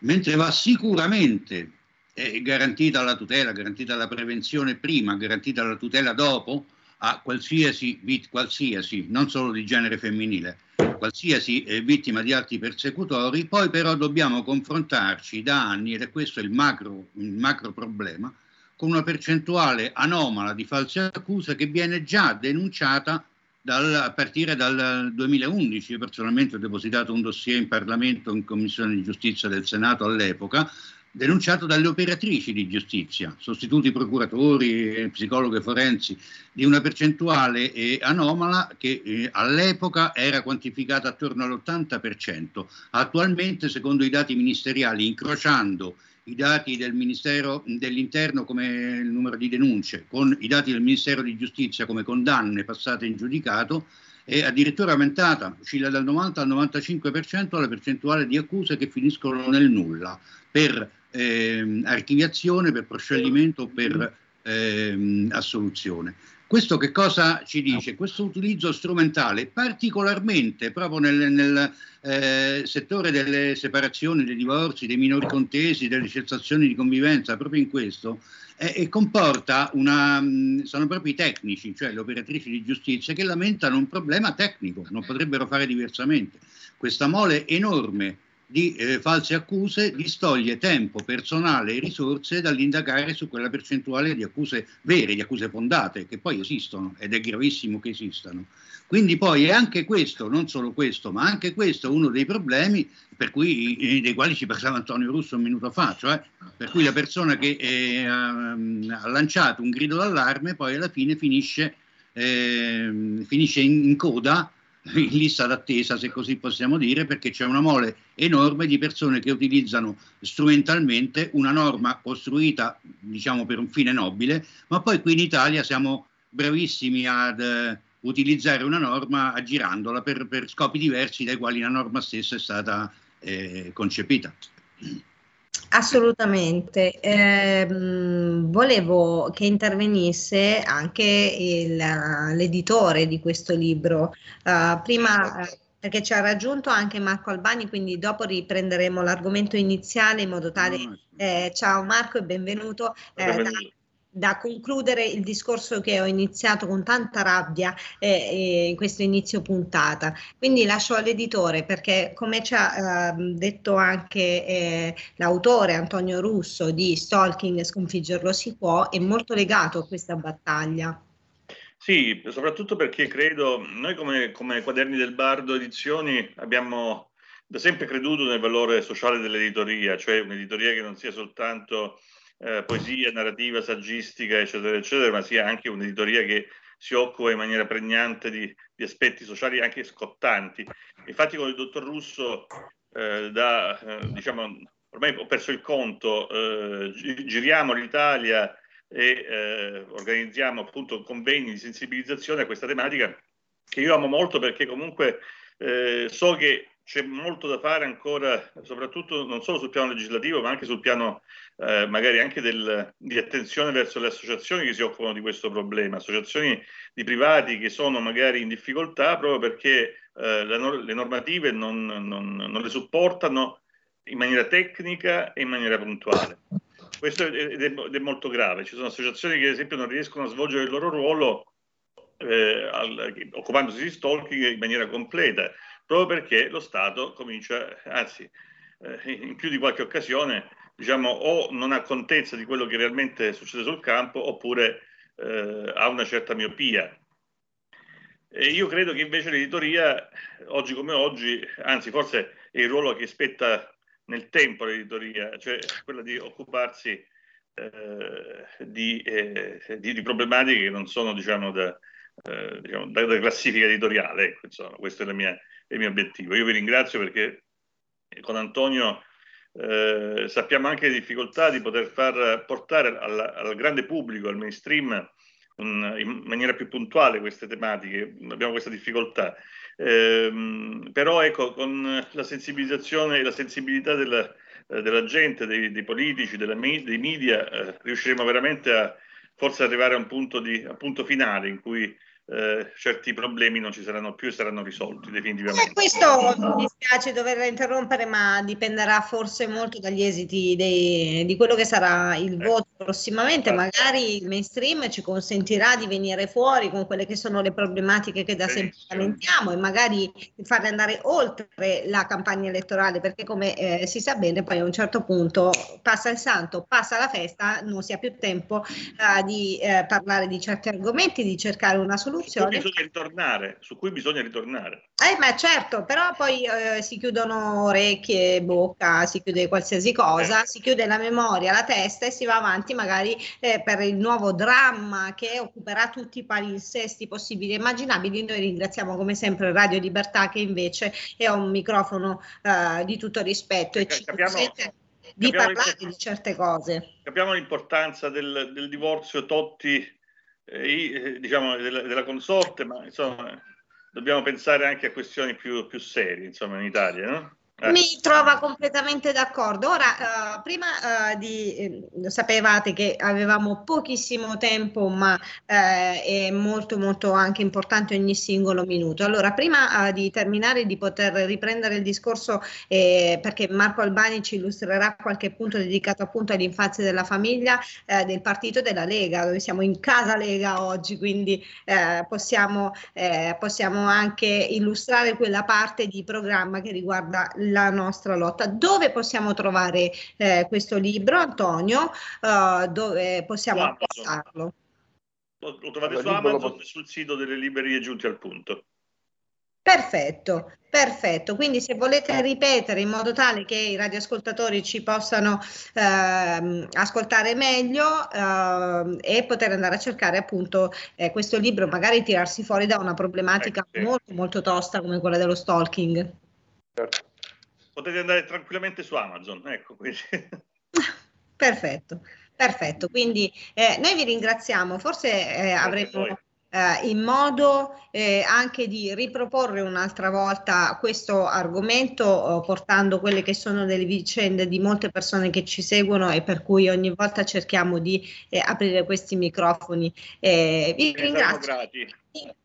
Mentre va sicuramente eh, garantita la tutela, garantita la prevenzione prima, garantita la tutela dopo a qualsiasi, qualsiasi non solo di genere femminile, qualsiasi eh, vittima di atti persecutori, poi però dobbiamo confrontarci da anni, ed è questo il macro, il macro problema, con una percentuale anomala di false accuse che viene già denunciata dal, a partire dal 2011. Io personalmente ho depositato un dossier in Parlamento, in Commissione di Giustizia del Senato all'epoca, denunciato dalle operatrici di giustizia, sostituti procuratori, psicologhe forensi, di una percentuale eh, anomala che eh, all'epoca era quantificata attorno all'80%. Attualmente, secondo i dati ministeriali, incrociando i dati del Ministero dell'Interno come il numero di denunce, con i dati del Ministero di Giustizia come condanne passate in giudicato, è addirittura aumentata, oscilla dal 90 al 95% la percentuale di accuse che finiscono nel nulla per eh, archiviazione, per proscioglimento per eh, assoluzione. Questo che cosa ci dice? Questo utilizzo strumentale, particolarmente proprio nel, nel eh, settore delle separazioni, dei divorzi, dei minori contesi, delle cessazioni di convivenza, proprio in questo, eh, comporta una, mm, sono proprio i tecnici, cioè le operatrici di giustizia, che lamentano un problema tecnico, non potrebbero fare diversamente. Questa mole enorme di eh, false accuse distoglie tempo, personale e risorse dall'indagare su quella percentuale di accuse vere, di accuse fondate, che poi esistono ed è gravissimo che esistano. Quindi poi è anche questo, non solo questo, ma anche questo uno dei problemi per cui, eh, dei quali ci parlava Antonio Russo un minuto fa, cioè per cui la persona che eh, ha, lanciato un grido d'allarme poi alla fine finisce, eh, finisce in, in coda in lista d'attesa, se così possiamo dire, perché c'è una mole enorme di persone che utilizzano strumentalmente una norma costruita, diciamo, per un fine nobile, ma poi qui in Italia siamo bravissimi ad uh, utilizzare una norma aggirandola per, per, scopi diversi dai quali la norma stessa è stata eh, concepita. Assolutamente. Eh, volevo che intervenisse anche il, l'editore di questo libro. Uh, prima perché ci ha raggiunto anche Marco Albani, quindi dopo riprenderemo l'argomento iniziale in modo tale. Eh, ciao Marco e benvenuto. Eh, da, da concludere il discorso che ho iniziato con tanta rabbia eh, eh, in questo inizio puntata. Quindi lascio all'editore perché come ci ha eh, detto anche eh, l'autore Antonio Russo di Stalking sconfiggerlo si può, è molto legato a questa battaglia. Sì, soprattutto perché credo, noi come, come Quaderni del Bardo Edizioni abbiamo da sempre creduto nel valore sociale dell'editoria, cioè un'editoria che non sia soltanto eh, poesia, narrativa, saggistica, eccetera, eccetera, ma sia anche un'editoria che si occupa in maniera pregnante di, di aspetti sociali anche scottanti. Infatti con il dottor Russo, eh, da, eh, diciamo, ormai ho perso il conto, eh, giriamo l'Italia e eh, organizziamo appunto convegni di sensibilizzazione a questa tematica che io amo molto perché comunque eh, so che c'è molto da fare ancora, soprattutto non solo sul piano legislativo, ma anche sul piano eh, magari anche del, di attenzione verso le associazioni che si occupano di questo problema, associazioni di privati che sono magari in difficoltà proprio perché eh, la, le normative non, non, non, le supportano in maniera tecnica e in maniera puntuale. Questo è, è, è, molto grave. Ci sono associazioni che ad esempio non riescono a svolgere il loro ruolo eh, al, occupandosi di stalking in maniera completa proprio perché lo Stato comincia, anzi, eh, in più di qualche occasione, diciamo, o non ha contezza di quello che realmente succede sul campo, oppure eh, ha una certa miopia. E io credo che invece l'editoria, oggi come oggi, anzi forse è il ruolo che spetta nel tempo l'editoria, cioè quella di occuparsi eh, di, eh, di, di, problematiche che non sono diciamo, da, eh, diciamo, da, da classifica editoriale. Ecco, insomma, questa è la mia, il mio obiettivo. Io vi ringrazio perché con Antonio eh, sappiamo anche le difficoltà di poter far portare al, al grande pubblico, al mainstream, un, in maniera più puntuale queste tematiche. Abbiamo questa difficoltà. Eh, però ecco, con la sensibilizzazione e la sensibilità della, della gente, dei, dei politici, della, dei media, eh, riusciremo veramente a forse arrivare a un punto, di, a punto finale in cui eh, certi problemi non ci saranno più e saranno risolti definitivamente. Eh, questo mi dispiace dover interrompere, ma dipenderà forse molto dagli esiti dei, di quello che sarà il eh. voto prossimamente. Magari il mainstream ci consentirà di venire fuori con quelle che sono le problematiche che da sempre lamentiamo e magari farle andare oltre la campagna elettorale, perché come eh, si sa bene, poi a un certo punto passa il santo, passa la festa, non si ha più tempo eh, di eh, parlare di certi argomenti, di cercare una soluzione soluzione. Su cui bisogna ritornare, su cui bisogna ritornare. Eh, ma certo, però poi eh, si chiudono orecchie, bocca, si chiude qualsiasi cosa, eh. si chiude la memoria, la testa e si va avanti magari eh, per il nuovo dramma che occuperà tutti i palinsesti possibili e immaginabili. Noi ringraziamo come sempre Radio Libertà che invece è un microfono eh, di tutto rispetto e ci consente di parlare di certe cose. Capiamo l'importanza del, del divorzio Totti eh, eh, diciamo, della, della, consorte, ma insomma dobbiamo pensare anche a questioni più, più serie insomma, in Italia. No? Eh. Mi trova completamente d'accordo. Ora, uh, prima uh, di, eh, sapevate che avevamo pochissimo tempo, ma eh, è molto molto anche importante ogni singolo minuto. Allora, prima uh, di terminare, di poter riprendere il discorso, perché Marco Albani ci illustrerà qualche punto dedicato appunto all'infanzia della famiglia del partito della Lega, dove siamo in casa Lega oggi, quindi possiamo, possiamo anche illustrare quella parte di programma che riguarda la nostra lotta. Dove possiamo trovare eh, questo libro, Antonio? Uh, dove possiamo acquistarlo? Lo, lo trovate allora, su Amazon e sul sito delle librerie giunti al punto. Perfetto, perfetto. Quindi se volete ripetere in modo tale che i radioascoltatori ci possano ehm, ascoltare meglio ehm, e poter andare a cercare appunto eh, questo libro, magari tirarsi fuori da una problematica eh, sì. molto molto tosta come quella dello stalking. Certo potete andare tranquillamente su Amazon. Ecco, perfetto, perfetto. Quindi eh, noi vi ringraziamo, forse eh, avremo eh, in modo eh, anche di riproporre un'altra volta questo argomento eh, portando quelle che sono delle vicende di molte persone che ci seguono e per cui ogni volta cerchiamo di eh, aprire questi microfoni. vi ringrazio.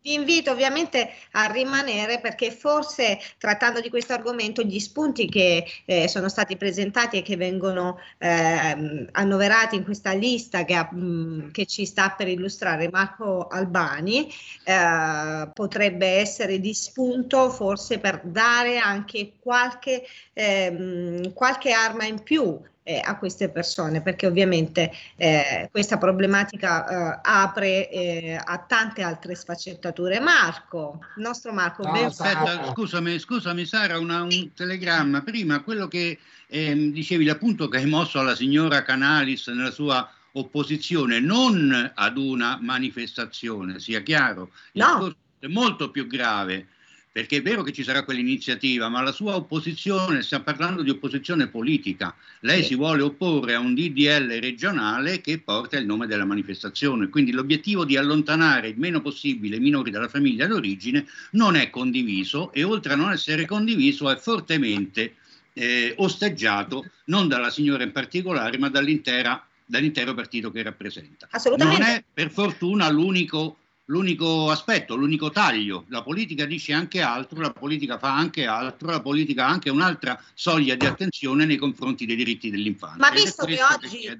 Vi invito ovviamente a rimanere perché forse trattando di questo argomento gli spunti che eh, sono stati presentati e che vengono eh, annoverati in questa lista che, mh, mm, che, ci sta per illustrare Marco Albani eh, potrebbe essere di spunto forse per dare anche qualche, ehm, qualche arma in più eh, a queste persone perché ovviamente eh, questa problematica eh, apre eh, a tante altre sfaccettature. Marco, il nostro Marco. No, aspetta, scusami, scusami Sara, una, un telegramma. Prima quello che ehm, dicevi, l'appunto che hai mosso alla signora Canalis nella sua opposizione non ad una manifestazione, sia chiaro, no. è molto più grave perché è vero che ci sarà quell'iniziativa, ma la sua opposizione, stiamo parlando di opposizione politica, lei sì. si vuole opporre a un DDL regionale che porta il nome della manifestazione, quindi l'obiettivo di allontanare il meno possibile i minori dalla famiglia d'origine non è condiviso e oltre a non essere condiviso è fortemente eh, osteggiato non dalla signora in particolare, ma dall'intero partito che rappresenta. Assolutamente. Non è per fortuna l'unico l'unico aspetto, l'unico taglio. La politica dice anche altro, la politica fa anche altro, la politica ha anche un'altra soglia di attenzione nei confronti dei diritti dell'infanzia. Ma visto che oggi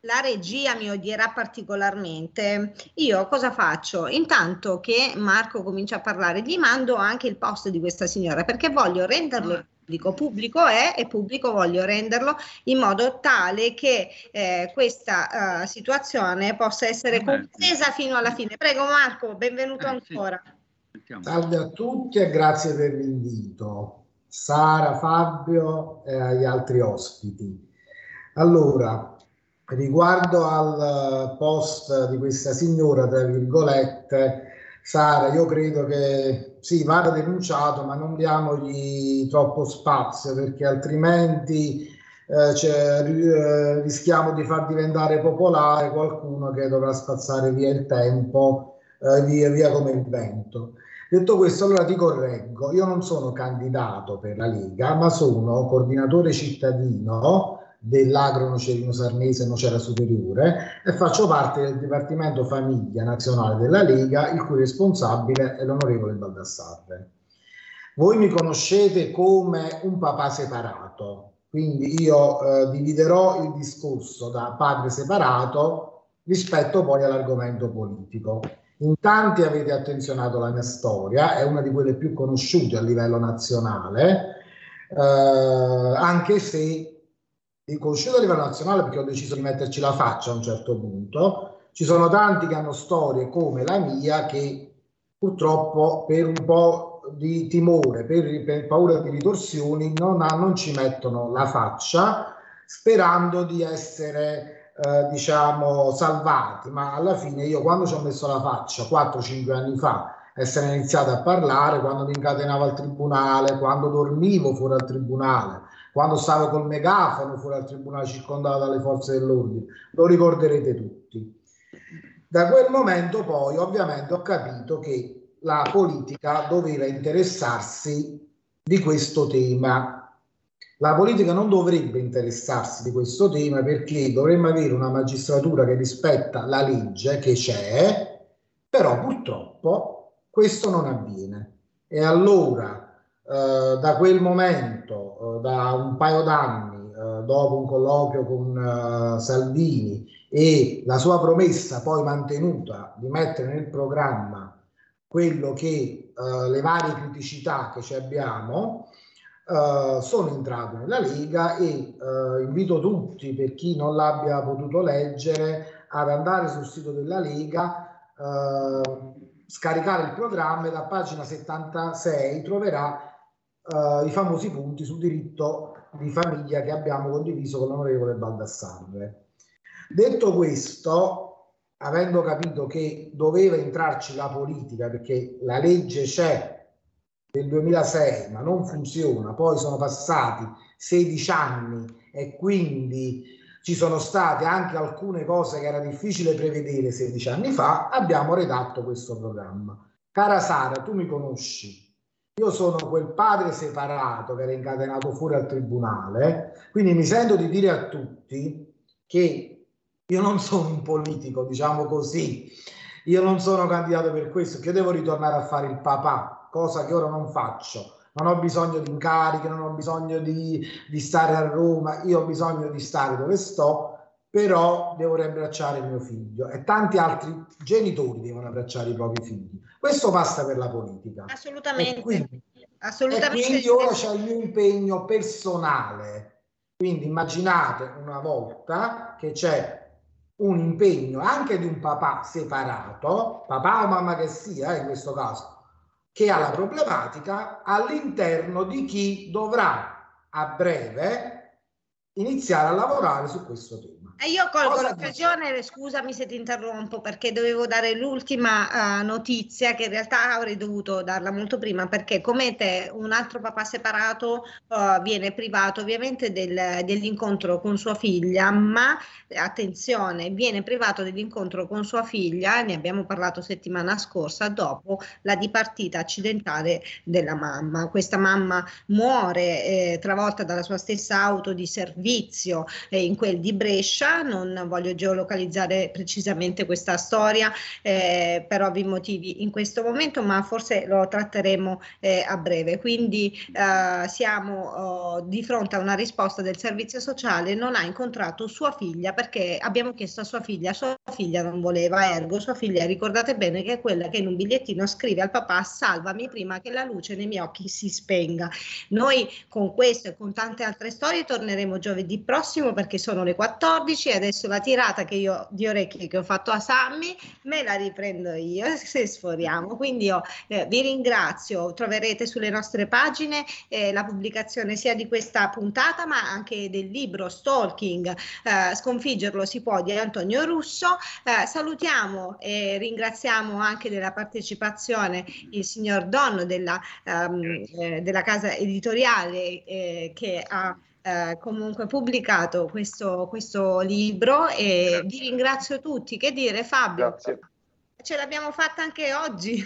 la regia mi odierà particolarmente, io cosa faccio? Intanto che Marco comincia a parlare, gli mando anche il post di questa signora perché voglio renderlo ah pubblico. Pubblico è e pubblico voglio renderlo in modo tale che eh, questa uh, situazione possa essere compresa fino alla fine. Prego Marco, benvenuto eh, ancora. Sì. Salve a tutti e grazie per l'invito. Sara, Fabio e agli altri ospiti. Allora, riguardo al post di questa signora, tra virgolette, Sara, io credo che sì, vada denunciato, ma non diamogli troppo spazio perché altrimenti eh, cioè, eh, rischiamo di far diventare popolare qualcuno che dovrà spazzare via il tempo, eh, via, via come il vento. Detto questo, allora ti correggo, io non sono candidato per la Lega, ma sono coordinatore cittadino dell'agro nocerino sarnese nocera superiore e faccio parte del Dipartimento Famiglia Nazionale della Lega, il cui responsabile è l'onorevole Baldassarre. Voi mi conoscete come un papà separato, quindi io eh, dividerò il discorso da padre separato rispetto poi all'argomento politico. In tanti avete attenzionato la mia storia, è una di quelle più conosciute a livello nazionale, eh, anche se conosciuto a livello nazionale perché ho deciso di metterci la faccia a un certo punto. Ci sono tanti che hanno storie come la mia che purtroppo per un po' di timore, per, per paura di ritorsioni, non, ha, non, ci mettono la faccia sperando di essere, eh, diciamo, salvati. Ma alla fine io quando ci ho messo la faccia 4-5 anni fa, essere iniziato a parlare, quando mi incatenavo al tribunale, quando dormivo fuori al tribunale, quando stavo col megafono fuori al tribunale circondato dalle forze dell'ordine, lo ricorderete tutti. Da quel momento poi ovviamente ho capito che la politica doveva interessarsi di questo tema. La politica non dovrebbe interessarsi di questo tema perché dovremmo avere una magistratura che rispetta la legge che c'è, però purtroppo questo non avviene. E allora eh, da quel momento, eh, da un paio d'anni, eh, dopo un colloquio con Salvini e la sua promessa poi mantenuta di mettere nel programma quello che le varie criticità che ci abbiamo, sono entrato nella Lega e invito tutti, per chi non l'abbia potuto leggere, ad andare sul sito della Lega, scaricare il programma e da pagina 76 troverà uh, i famosi punti sul diritto di famiglia che abbiamo condiviso con l'onorevole Baldassarre. Detto questo, avendo capito che doveva entrarci la politica perché la legge c'è del 2006 ma non funziona, poi sono passati 16 anni e quindi ci sono state anche alcune cose che era difficile prevedere 16 anni fa, abbiamo redatto questo programma. Cara Sara, tu mi conosci, io sono quel padre separato che era incatenato fuori al tribunale, quindi mi sento di dire a tutti che io non sono un politico, diciamo così. io non sono candidato per questo, che io devo ritornare a fare il papà, cosa che ora non faccio. Non ho bisogno di incarichi, non ho bisogno di, di stare a Roma, io ho bisogno di stare dove sto, però devo riabbracciare mio figlio e tanti altri genitori devono abbracciare i propri figli. Questo basta per la politica. Assolutamente. E quindi, Assolutamente. e quindi ora c'è il mio impegno personale. Quindi immaginate una volta che c'è un impegno anche di un papà separato, papà o mamma che sia eh, in questo caso, che ha la problematica all'interno di chi dovrà a breve iniziare a lavorare su questo tema. E io colgo l'occasione, scusami se ti interrompo, perché dovevo dare l'ultima eh, notizia che in realtà avrei dovuto darla molto prima, perché come te un altro papà separato eh, viene privato ovviamente del- dell'incontro con sua figlia, ma eh, attenzione, viene privato dell'incontro con sua figlia, ne abbiamo parlato settimana scorsa, dopo la dipartita accidentale della mamma. Questa mamma muore eh, travolta dalla sua stessa auto di servizio eh, in quel di Brescia, non voglio geolocalizzare precisamente questa storia eh, per ovvi motivi in questo momento, ma forse lo tratteremo eh, a breve. Quindi eh, siamo oh, di fronte a una risposta del servizio sociale, non ha incontrato sua figlia perché abbiamo chiesto a sua figlia, sua figlia non voleva, ergo sua figlia, ricordate bene che è quella che in un bigliettino scrive al papà salvami prima che la luce nei miei occhi si spenga. Noi con questo e con tante altre storie torneremo giovedì prossimo perché sono le 14 e adesso la tirata che io di orecchie che ho fatto a Sammy me la riprendo io se sforiamo. Quindi io eh, vi ringrazio, troverete sulle nostre pagine eh, la pubblicazione sia di questa puntata ma anche del libro Stalking, eh, sconfiggerlo si può di Antonio Russo. Eh, salutiamo e ringraziamo anche della partecipazione il signor Don della, ehm, eh, della casa editoriale eh, che ha eh, comunque pubblicato questo, questo libro e vi ringrazio tutti. Che dire Fabio? Grazie. Ce l'abbiamo fatta anche oggi.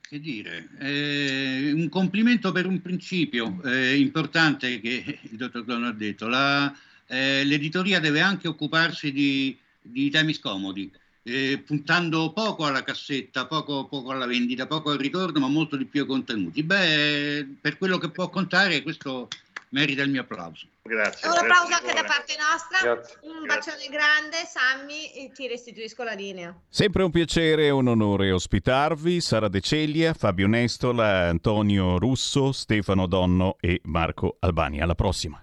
Che dire, eh, un complimento per un principio eh, importante che il dottor Dono ha detto. La, eh, l'editoria deve anche occuparsi di, di temi scomodi, eh, puntando poco alla cassetta, poco, poco alla vendita, poco al ritorno, ma molto di più ai contenuti. Beh, per quello che può contare, questo merita il mio applauso. Grazie. Un grazie applauso anche da parte nostra. Grazie. Un Grazie. bacione grande, Sammy, e ti restituisco la linea. Sempre un piacere e un onore ospitarvi Sara De Ceglia, Fabio Nestola, Antonio Russo, Stefano Donno e Marco Albani. Alla prossima.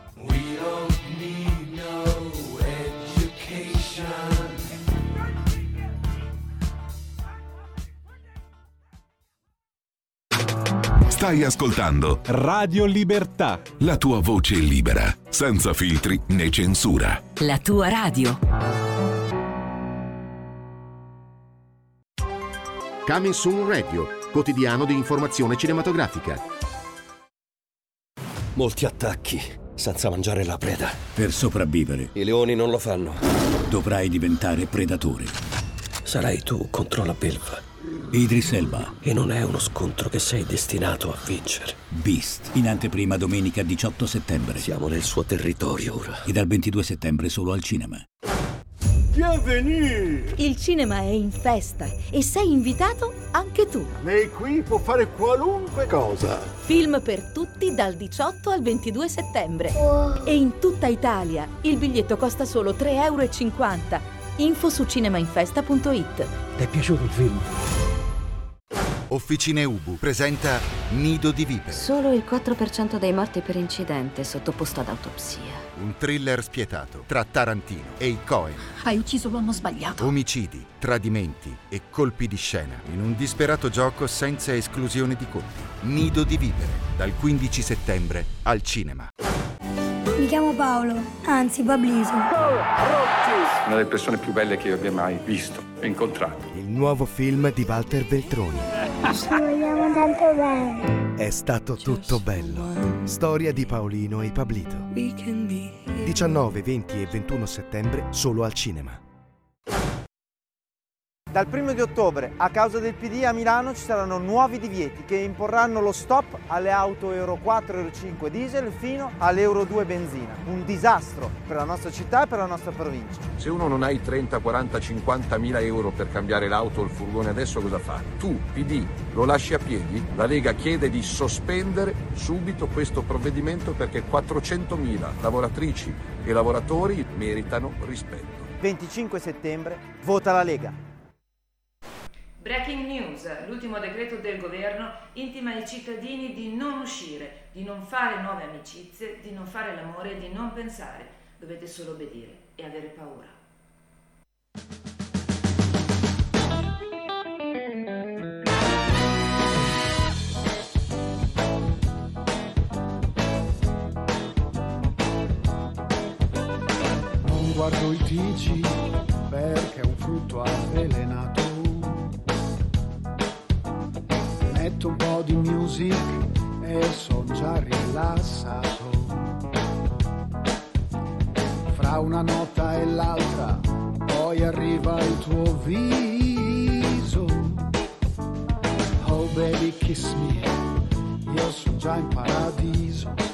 Stai ascoltando Radio Libertà. la tua voce libera, senza filtri né censura. La tua radio. Coming Soon Radio, quotidiano di informazione cinematografica. Molti attacchi senza mangiare la preda. Per sopravvivere I leoni non lo fanno. dovrai diventare predatore. Sarai tu contro la belva. Idris Elba, E non è uno scontro che sei destinato a vincere. Beast, in anteprima domenica 18 settembre. Siamo nel suo territorio ora. E dal 22 settembre solo al cinema. Bienvenue! Il cinema è in festa e sei invitato anche tu. Lei qui può fare qualunque cosa. Film per tutti dal 18 al 22 settembre. E in tutta Italia il biglietto costa solo 3,50 euro. Info su cinemainfesta.it. Ti è piaciuto il film? Officine Ubu presenta Nido di Vipere, Solo il 4% dei morti per incidente è sottoposto ad autopsia. un thriller spietato tra Tarantino e i Cohen. Hai ucciso l'uomo sbagliato. Omicidi, tradimenti e colpi di scena in un disperato gioco senza esclusione di colpi. Nido di Vipere, dal 15 settembre al cinema. Mi chiamo Paolo, anzi Babliso. Una delle persone più belle che io abbia mai visto incontrato. Il nuovo film di Walter Veltroni. Ci vogliamo tanto bene. È stato tutto bello. Storia di Paolino e Pablito. 19, 20 e 21 settembre solo al cinema. Dal primo di ottobre, a causa del PD a Milano, ci saranno nuovi divieti che imporranno lo stop alle auto Euro 4 e Euro 5 diesel fino all'Euro 2 benzina. Un disastro per la nostra città e per la nostra provincia. Se uno non ha i 30, 40, 50 mila euro per cambiare l'auto o il furgone adesso cosa fa? Tu, PD, lo lasci a piedi? La Lega chiede di sospendere subito questo provvedimento perché 400 mila lavoratrici e lavoratori meritano rispetto. 25 settembre, vota la Lega. Breaking news, l'ultimo decreto del governo intima ai cittadini di non uscire, di non fare nuove amicizie, di non fare l'amore e di non pensare. Dovete solo obbedire e avere paura. Non guardo i TG perché è un frutto avvelenato. Metto un po' di music e son già rilassato. Fra una nota e l'altra, poi arriva il tuo viso. Oh baby kiss me, io sono già in paradiso.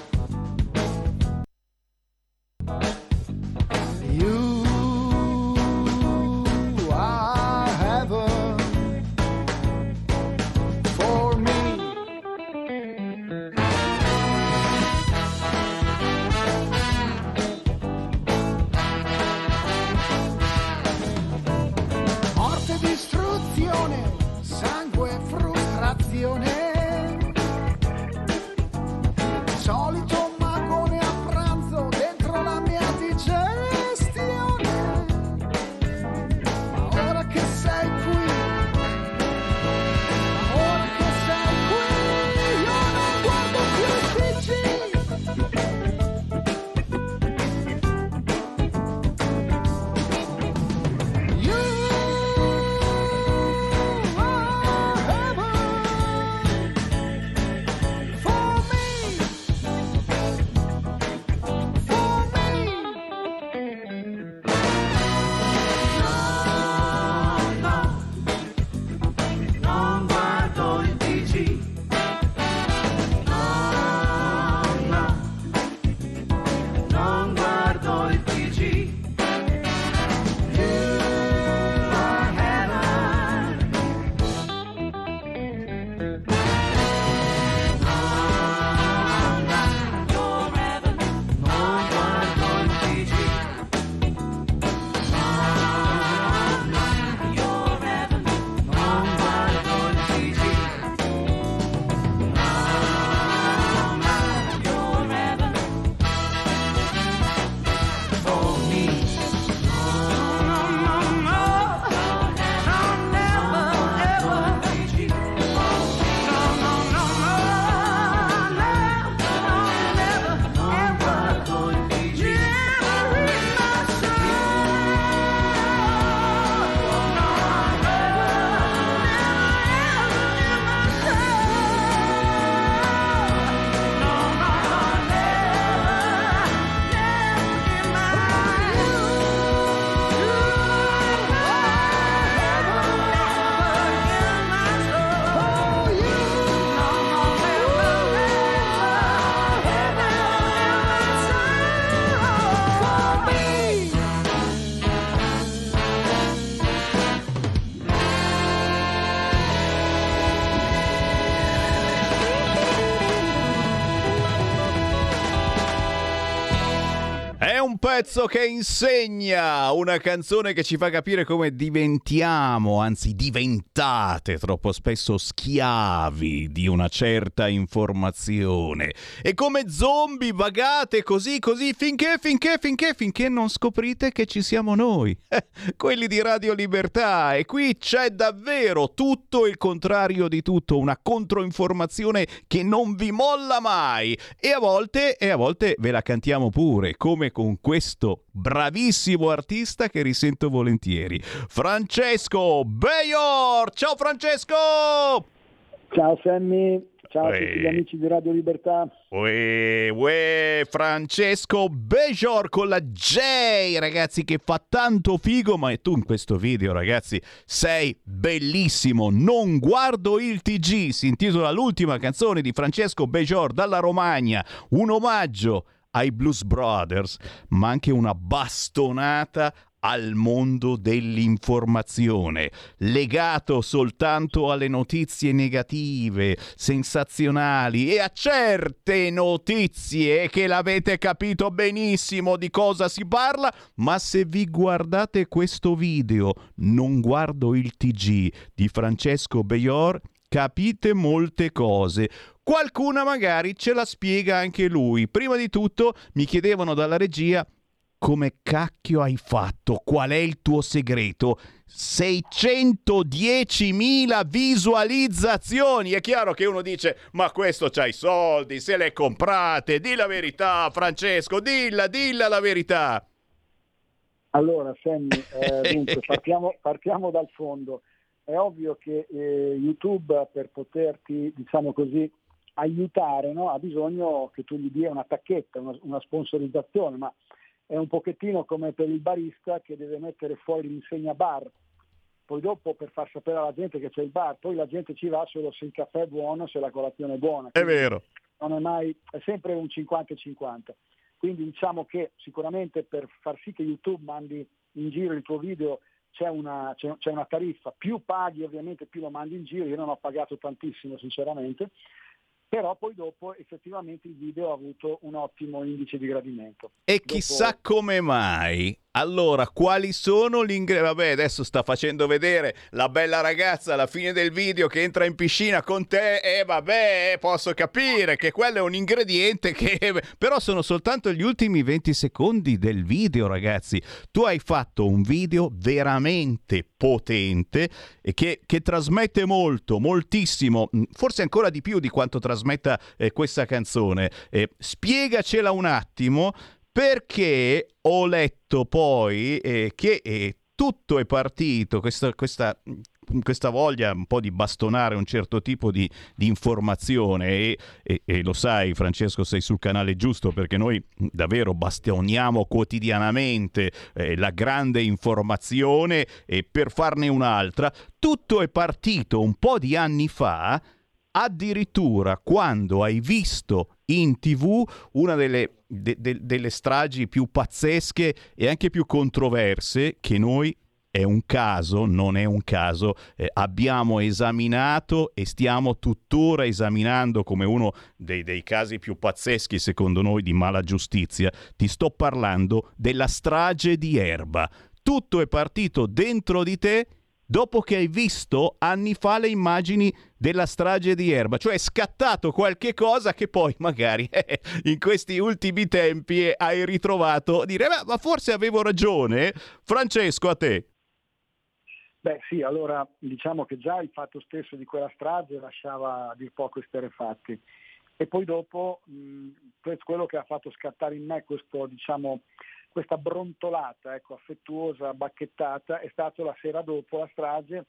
Pezzo che insegna, una canzone che ci fa capire come diventiamo, anzi diventate troppo spesso schiavi di una certa informazione. E come zombie vagate così così finché finché finché finché non scoprite che ci siamo noi, quelli di Radio Libertà. E qui c'è davvero tutto il contrario di tutto, una controinformazione che non vi molla mai. E a volte e a volte ve la cantiamo pure come con questo bravissimo artista che risento volentieri. Francesco Bayor! Ciao Francesco! Ciao Sammy, Ciao a tutti gli amici di Radio Libertà. Uè, uè, Francesco Bejor con la J, ragazzi, che fa tanto figo, ma tu in questo video, ragazzi, sei bellissimo. Non guardo il TG, si intitola l'ultima canzone di Francesco Bejor dalla Romagna, un omaggio ai Blues Brothers, ma anche una bastonata al mondo dell'informazione, legato soltanto alle notizie negative, sensazionali e a certe notizie che l'avete capito benissimo di cosa si parla, ma se vi guardate questo video, non guardo il TG di Francesco Beior, capite molte cose. Qualcuna magari ce la spiega anche lui. Prima di tutto mi chiedevano dalla regia come cacchio hai fatto? Qual è il tuo segreto? 610.000 visualizzazioni. È chiaro che uno dice: Ma questo c'ha i soldi, se le comprate. Di la verità, Francesco, dilla, dilla la verità. Allora, Sammy, eh, dunque, partiamo, partiamo, dal fondo. È ovvio che eh, YouTube per poterti, diciamo così, aiutare no? ha bisogno che tu gli dia una tacchetta, una, una sponsorizzazione, ma è un pochettino come per il barista che deve mettere fuori l'insegna bar, poi dopo per far sapere alla gente che c'è il bar, poi la gente ci va solo se il caffè è buono, se la colazione è buona. È vero. Non è mai, è sempre un 50-50. Quindi diciamo che sicuramente per far sì che YouTube mandi in giro il tuo video c'è una, c'è, c'è una tariffa, più paghi ovviamente più lo mandi in giro, io non ho pagato tantissimo sinceramente, però poi dopo effettivamente il video ha avuto un ottimo indice di gradimento. E dopo... chissà come mai allora, quali sono gli ingredienti? Vabbè, adesso sta facendo vedere la bella ragazza alla fine del video che entra in piscina con te e vabbè, posso capire che quello è un ingrediente che... Però sono soltanto gli ultimi 20 secondi del video, ragazzi. Tu hai fatto un video veramente potente e che, che trasmette molto, moltissimo, mm, forse ancora di più di quanto trasmetta eh, questa canzone. Eh, spiegacela un attimo perché ho letto poi eh, che eh, tutto è partito, questa, questa, questa, voglia un po' di bastonare un certo tipo di, di informazione e, e, e, lo sai Francesco sei sul canale giusto perché noi davvero bastoniamo quotidianamente eh, la grande informazione e per farne un'altra, tutto è partito un po' di anni fa addirittura quando hai visto in tv una delle, de, de, delle stragi più pazzesche e anche più controverse che noi è un caso, non è un caso, eh, abbiamo esaminato e stiamo tuttora esaminando come uno dei, dei, casi più pazzeschi secondo noi di mala giustizia. Ti sto parlando della strage di Erba. Tutto è partito dentro di te dopo che hai visto anni fa le immagini della strage di Erba, cioè è scattato qualche cosa che poi magari eh, in questi ultimi tempi hai ritrovato dire ma forse avevo ragione. Francesco, a te. Beh sì, allora diciamo che già il fatto stesso di quella strage lasciava a dir poco esterefatti e poi dopo mh, quello che ha fatto scattare in me questo diciamo questa brontolata ecco, affettuosa, bacchettata, è stato la sera dopo la strage,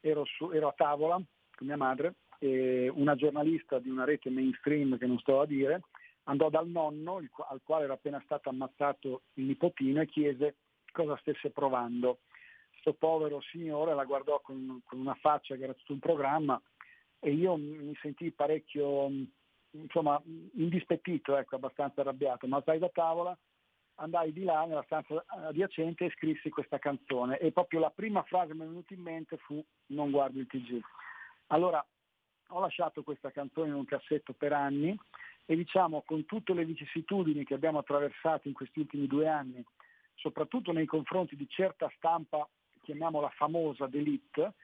ero, su, ero a tavola con mia madre e una giornalista di una rete mainstream che non sto a dire andò dal nonno al quale era appena stato ammazzato il nipotino e chiese cosa stesse provando. Questo povero signore la guardò con, con una faccia che era tutto un programma e io mi sentii parecchio insomma indispettito, ecco, abbastanza arrabbiato, ma alzai da tavola andai di là nella stanza adiacente e scrissi questa canzone e proprio la prima frase che mi è venuta in mente fu non guardo il TG. Allora ho lasciato questa canzone in un cassetto per anni e diciamo con tutte le vicissitudini che abbiamo attraversato in questi ultimi due anni, soprattutto nei confronti di certa stampa, chiamiamola famosa, d'elite,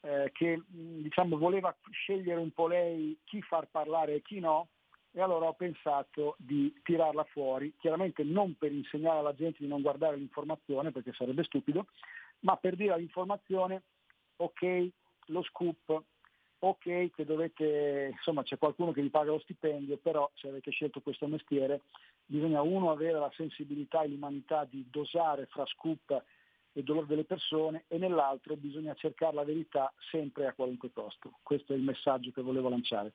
eh, che diciamo, voleva scegliere un po' lei chi far parlare e chi no, e allora ho pensato di tirarla fuori, chiaramente non per insegnare alla gente di non guardare l'informazione, perché sarebbe stupido, ma per dire all'informazione, ok, lo scoop, ok che dovete, insomma c'è qualcuno che vi paga lo stipendio, però se avete scelto questo mestiere bisogna uno avere la sensibilità e l'umanità di dosare fra scoop e dolore delle persone e nell'altro bisogna cercare la verità sempre a qualunque costo. Questo è il messaggio che volevo lanciare.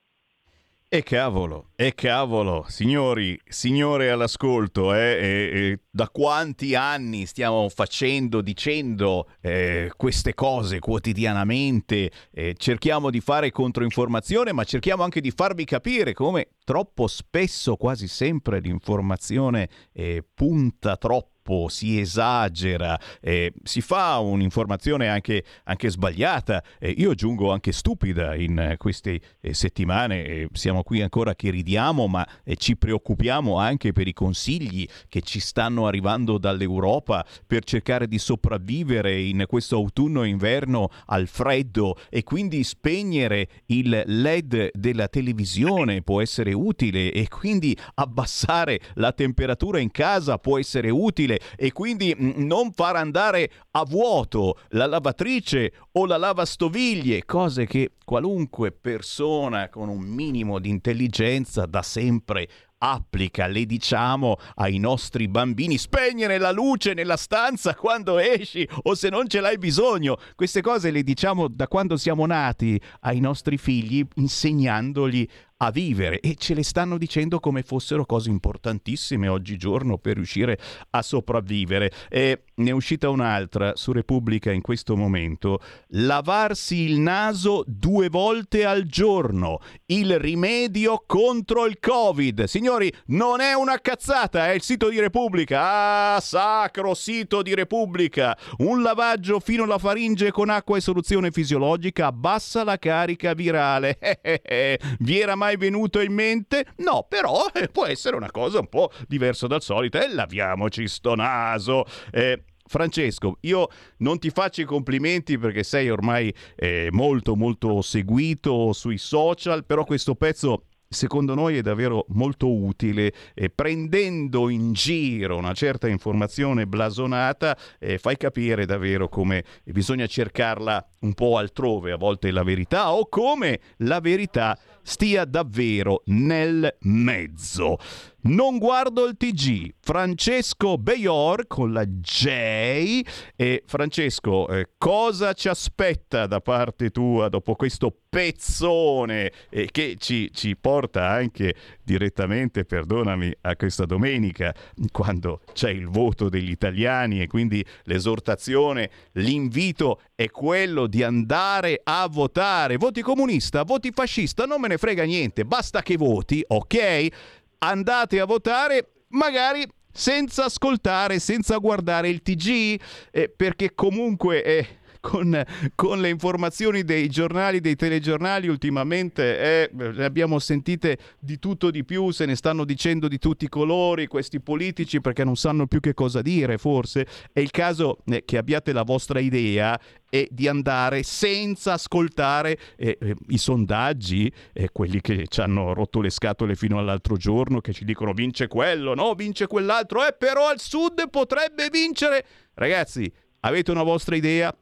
E cavolo, e cavolo, signori, signore all'ascolto, eh, eh, da quanti anni stiamo facendo, dicendo eh, queste cose quotidianamente, eh, cerchiamo di fare controinformazione, ma cerchiamo anche di farvi capire come troppo spesso, quasi sempre, l'informazione eh, punta troppo troppo, si esagera, eh, si fa un'informazione anche, anche sbagliata, eh, io aggiungo anche stupida in queste eh, settimane, siamo qui ancora che ridiamo, ma eh, ci preoccupiamo anche per i consigli che ci stanno arrivando dall'Europa per cercare di sopravvivere in questo autunno-inverno al freddo e quindi spegnere il LED della televisione può essere utile e quindi abbassare la temperatura in casa può essere utile e quindi mm, non far andare a vuoto la lavatrice o la lavastoviglie, cose che qualunque persona con un minimo di intelligenza da sempre applica, le diciamo ai nostri bambini, spegnere la luce nella stanza quando esci o se non ce l'hai bisogno. Queste cose le diciamo da quando siamo nati ai nostri figli, insegnandogli a vivere e ce le stanno dicendo come fossero cose importantissime oggigiorno per riuscire a sopravvivere. E ne è uscita un'altra su Repubblica in questo momento. Lavarsi il naso due volte al giorno, il rimedio contro il Covid. Signori, non è una cazzata, è il sito di Repubblica. Ah, sacro sito di Repubblica. Un lavaggio fino alla faringe con acqua e soluzione fisiologica abbassa la carica virale. Vi era mai venuto in mente? No, però eh, può essere una cosa un po' diversa dal solito e laviamoci sto naso. Eh, Francesco, io non ti faccio i complimenti perché sei ormai eh, molto molto seguito sui social, però questo pezzo secondo noi è davvero molto utile e prendendo in giro una certa informazione blasonata eh, fai capire davvero come bisogna cercarla un po' altrove a volte la verità o come la verità stia davvero nel mezzo. Non guardo il TG. Francesco Bayor con la J. E Francesco, eh, cosa ci aspetta da parte tua dopo questo pezzone eh, che ci, ci, porta anche direttamente, perdonami, a questa domenica, quando c'è il voto degli italiani e quindi l'esortazione, l'invito è quello di andare a votare. Voti comunista, voti fascista, non me ne frega niente, basta che voti, ok? Andate a votare magari senza ascoltare, senza guardare il TG, eh, perché comunque eh, con, con, le informazioni dei giornali, dei telegiornali ultimamente eh, abbiamo sentite di tutto di più, se ne stanno dicendo di tutti i colori questi politici perché non sanno più che cosa dire forse. È il caso eh, che abbiate la vostra idea e di andare senza ascoltare eh, eh, i sondaggi, eh, quelli che ci hanno rotto le scatole fino all'altro giorno, che ci dicono vince quello, no, vince quell'altro, eh, però al sud potrebbe vincere. Ragazzi, avete una vostra idea?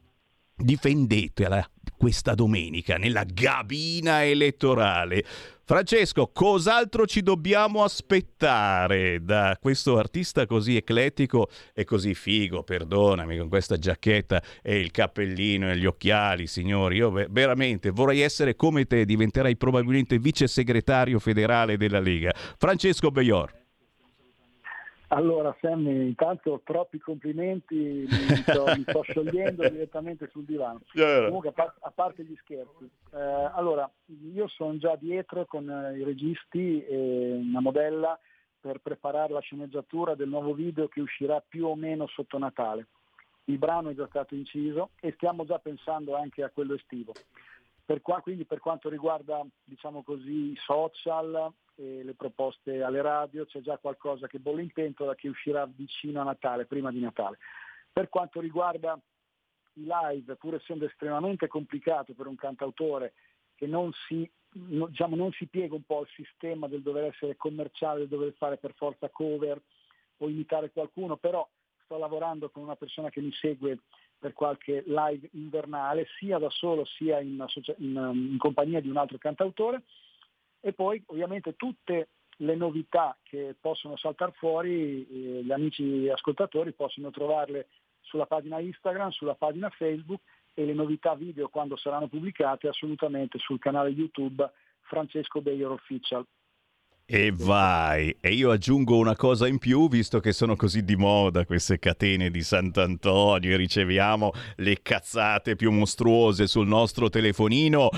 Difendetela questa domenica nella gabina elettorale. Francesco, cos'altro ci dobbiamo aspettare da questo artista così eclettico e così figo? Perdonami, con questa giacchetta e il cappellino e gli occhiali, signori. Io veramente vorrei essere come te, diventerai probabilmente vice segretario federale della Lega. Francesco Beior. Allora Sammy, intanto troppi complimenti, mi sto, mi sto sciogliendo direttamente sul divano. Yeah. Comunque a, par- a, parte gli scherzi, eh, allora io sono già dietro con eh, i registi e una modella per preparare la sceneggiatura del nuovo video che uscirà più o meno sotto Natale. Il brano è già stato inciso e stiamo già pensando anche a quello estivo. Per qua, quindi per quanto riguarda diciamo così, i social e le proposte alle radio, c'è già qualcosa che bolle in pentola che uscirà vicino a Natale, prima di Natale. Per quanto riguarda i live, pur essendo estremamente complicato per un cantautore che non si, diciamo, non si piega un po' al sistema del dover essere commerciale, del dover fare per forza cover o imitare qualcuno, però sto lavorando con una persona che mi segue per qualche live invernale, sia da solo sia in, in, in compagnia di un altro cantautore. E poi ovviamente tutte le novità che possono saltare fuori, eh, gli amici ascoltatori possono trovarle sulla pagina Instagram, sulla pagina Facebook e le novità video quando saranno pubblicate assolutamente sul canale YouTube Francesco Bayer Official. E vai! E io aggiungo una cosa in più, visto che sono così di moda queste catene di Sant'Antonio e riceviamo le cazzate più mostruose sul nostro telefonino.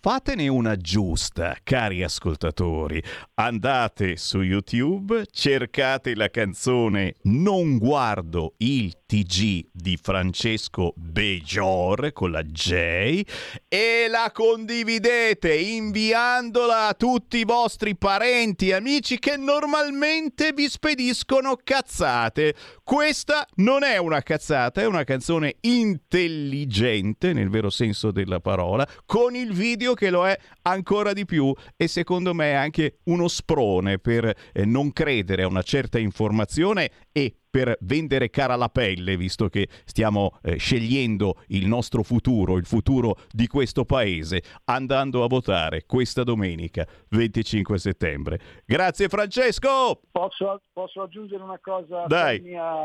Fatene una giusta, cari ascoltatori. Andate su YouTube, cercate la canzone Non guardo il TG di Francesco Bejor con la J e la condividete inviandola a tutti i vostri parenti e amici che normalmente vi spediscono cazzate. Questa non è una cazzata, è una canzone intelligente nel vero senso della parola, con il video che lo è ancora di più e secondo me è anche uno sprone per eh, non credere a una certa informazione e per vendere cara la pelle, visto che stiamo eh, scegliendo il nostro futuro, il futuro di questo paese, andando a votare questa domenica 25 settembre. Grazie Francesco! Posso, posso aggiungere una cosa Dai. A,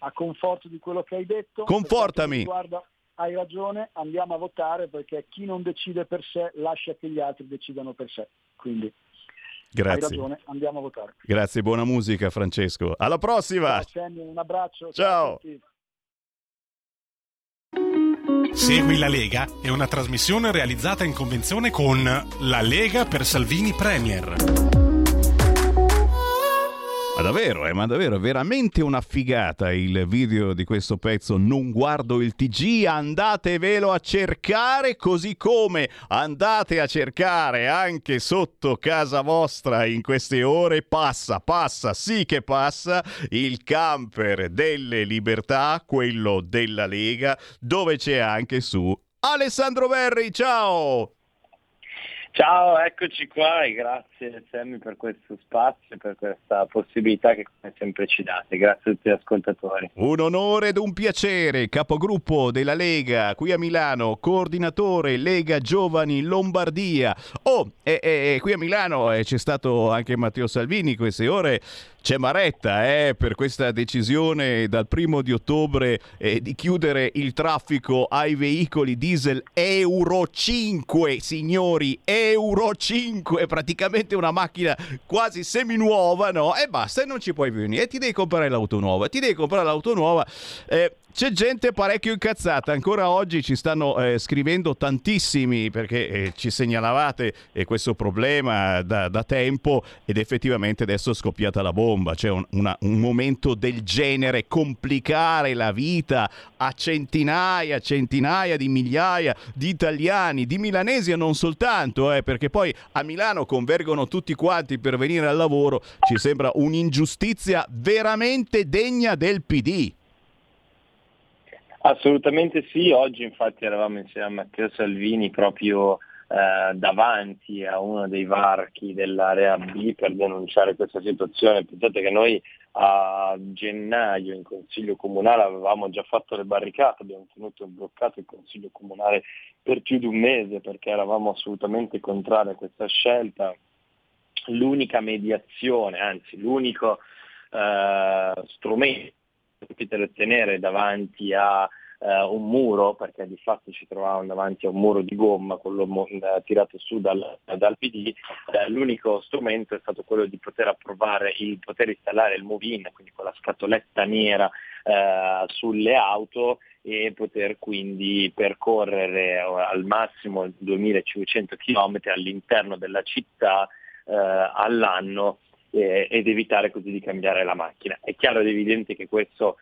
a, conforto di quello che hai detto? Confortami! Guarda, hai ragione, andiamo a votare perché chi non decide per sé lascia che gli altri decidano per sé. Quindi Grazie. Hai ragione, andiamo a votare. Grazie, buona musica Francesco. Alla prossima. Ciao, Sammy, un abbraccio. Ciao. ciao Segui la Lega è una trasmissione realizzata in convenzione con La Lega per Salvini Premier. Ma davvero, eh, ma davvero, veramente una figata il video di questo pezzo. Non guardo il TG, andatevelo a cercare, così come andate a cercare anche sotto casa vostra in queste ore. Passa, passa, sì che passa il camper delle libertà, quello della Lega, dove c'è anche su Alessandro Verri. Ciao! Ciao, eccoci qua e grazie Sammy per questo spazio, per questa possibilità che come sempre ci date. Grazie a tutti gli ascoltatori. Un onore ed un piacere, capogruppo della Lega qui a Milano, coordinatore Lega Giovani Lombardia. Oh, e, e, e qui a Milano eh, c'è stato anche Matteo Salvini queste ore. C'è Maretta eh, per questa decisione dal primo di ottobre eh, di chiudere il traffico ai veicoli diesel Euro 5, signori, Euro 5, praticamente una macchina quasi seminuova, no? E basta, e non ci puoi venire, e ti devi comprare l'auto nuova, ti devi comprare l'auto nuova. Eh, c'è gente parecchio incazzata, ancora oggi ci stanno eh, scrivendo tantissimi perché eh, ci segnalavate eh, questo problema da, da, tempo ed effettivamente adesso è scoppiata la bomba, c'è un, una, un, momento del genere, complicare la vita a centinaia, centinaia di migliaia di italiani, di milanesi e non soltanto, eh, perché poi a Milano convergono tutti quanti per venire al lavoro, ci sembra un'ingiustizia veramente degna del PD. Assolutamente sì, oggi infatti eravamo insieme a Matteo Salvini proprio eh, davanti a uno dei varchi dell'area B per denunciare questa situazione. Pensate che noi a gennaio in Consiglio Comunale avevamo già fatto le barricate, abbiamo tenuto bloccato il Consiglio Comunale per più di un mese perché eravamo assolutamente contrari a questa scelta. L'unica mediazione, anzi l'unico eh, strumento potete ottenere davanti a eh, un muro, perché di fatto ci trovavamo davanti a un muro di gomma, quello eh, tirato su dal, dal PD, eh, l'unico strumento è stato quello di poter approvare, il poter installare il Movin, quindi con la scatoletta nera eh, sulle auto e poter quindi percorrere al massimo 2500 km all'interno della città all'anno eh, ed evitare così di cambiare la macchina. È chiaro ed evidente che questo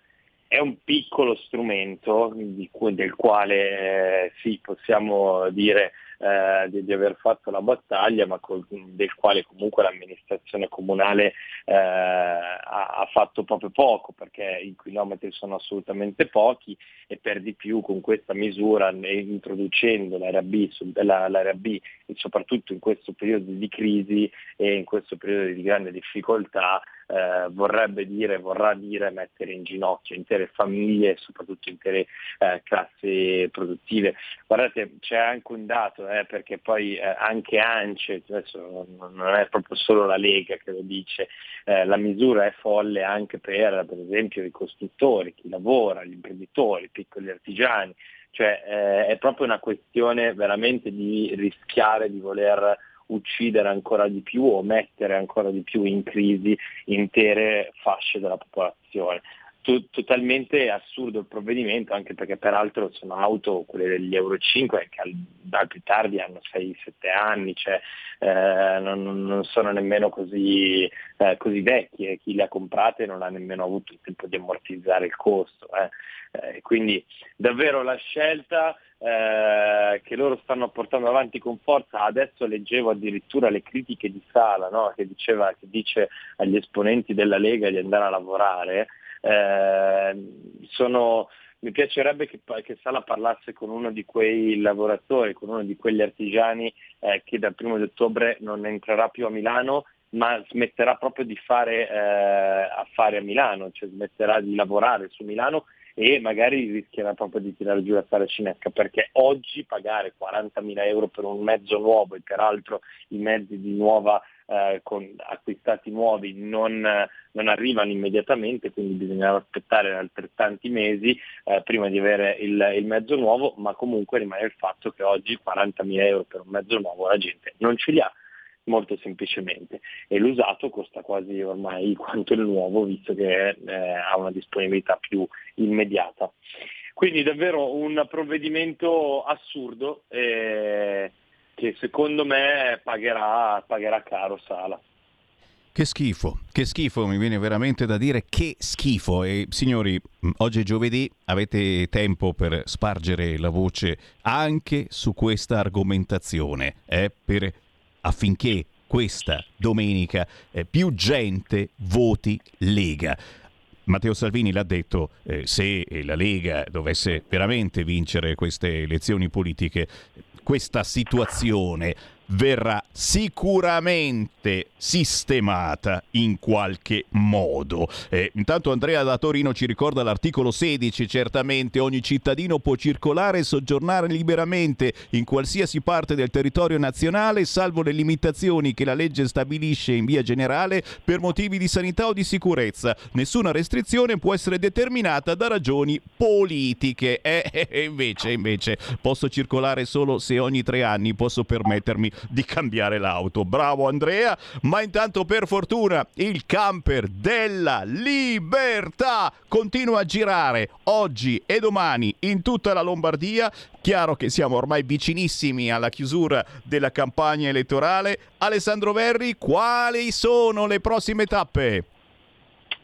è un piccolo strumento cui, del quale eh, sì, possiamo dire eh, di, di, aver fatto la battaglia, ma col, del quale comunque l'amministrazione comunale eh, ha, ha, fatto proprio poco, perché i chilometri sono assolutamente pochi e per di più con questa misura, introducendo l'area B, l'area B soprattutto in questo periodo di crisi e in questo periodo di grande difficoltà, eh, vorrebbe dire, vorrà dire mettere in ginocchio intere famiglie e soprattutto intere eh, classi produttive. Guardate, c'è anche un dato, eh, perché poi eh, anche ANCE, adesso non è proprio solo la Lega che lo dice, eh, la misura è folle anche per, per esempio, i costruttori, chi lavora, gli imprenditori, i piccoli artigiani, cioè eh, è proprio una questione veramente di rischiare di voler uccidere ancora di più o mettere ancora di più in crisi intere fasce della popolazione totalmente assurdo il provvedimento, anche perché peraltro sono auto, quelle degli Euro 5, che al, al più tardi hanno 6-7 anni, cioè, eh, non, non, sono nemmeno così, eh, così vecchie, chi le ha comprate non ha nemmeno avuto il tempo di ammortizzare il costo. Eh. eh quindi davvero la scelta eh, che loro stanno portando avanti con forza. Adesso leggevo addirittura le critiche di Sala no? che, diceva, che dice agli esponenti della Lega di andare a lavorare. Eh, sono, mi piacerebbe che, che, Sala parlasse con uno di quei lavoratori, con uno di quegli artigiani eh, che dal primo di ottobre non entrerà più a Milano ma smetterà proprio di fare eh, affari a Milano, cioè smetterà di lavorare su Milano e magari rischierà proprio di tirare giù la saracinesca perché oggi pagare 40.000 euro per un mezzo nuovo e peraltro i mezzi di nuova eh, con acquistati nuovi non, non, arrivano immediatamente, quindi bisognerà aspettare altrettanti mesi eh, prima di avere il, il, mezzo nuovo, ma comunque rimane il fatto che oggi 40.000 euro per un mezzo nuovo la gente non ce li ha molto semplicemente e l'usato costa quasi ormai quanto il nuovo visto che eh, ha una disponibilità più immediata. Quindi davvero un provvedimento assurdo eh, che secondo me pagherà, pagherà caro Sala. Che schifo, che schifo, mi viene veramente da dire che schifo. E signori, oggi è giovedì, avete tempo per spargere la voce anche su questa argomentazione, eh, per, affinché questa domenica eh, più gente voti Lega. Matteo Salvini l'ha detto, eh, se la Lega dovesse veramente vincere queste elezioni politiche, questa situazione verrà sicuramente sistemata in qualche modo. Eh, intanto Andrea da Torino ci ricorda l'articolo 16, certamente ogni cittadino può circolare e soggiornare liberamente in qualsiasi parte del territorio nazionale, salvo le limitazioni che la legge stabilisce in via generale per motivi di sanità o di sicurezza. Nessuna restrizione può essere determinata da ragioni politiche. E eh, eh, invece, invece posso circolare solo se ogni tre anni posso permettermi di cambiare l'auto. Bravo Andrea, ma intanto per fortuna il camper della libertà continua a girare oggi e domani in tutta la Lombardia. Chiaro che siamo ormai vicinissimi alla chiusura della campagna elettorale. Alessandro Verri, quali sono le prossime tappe?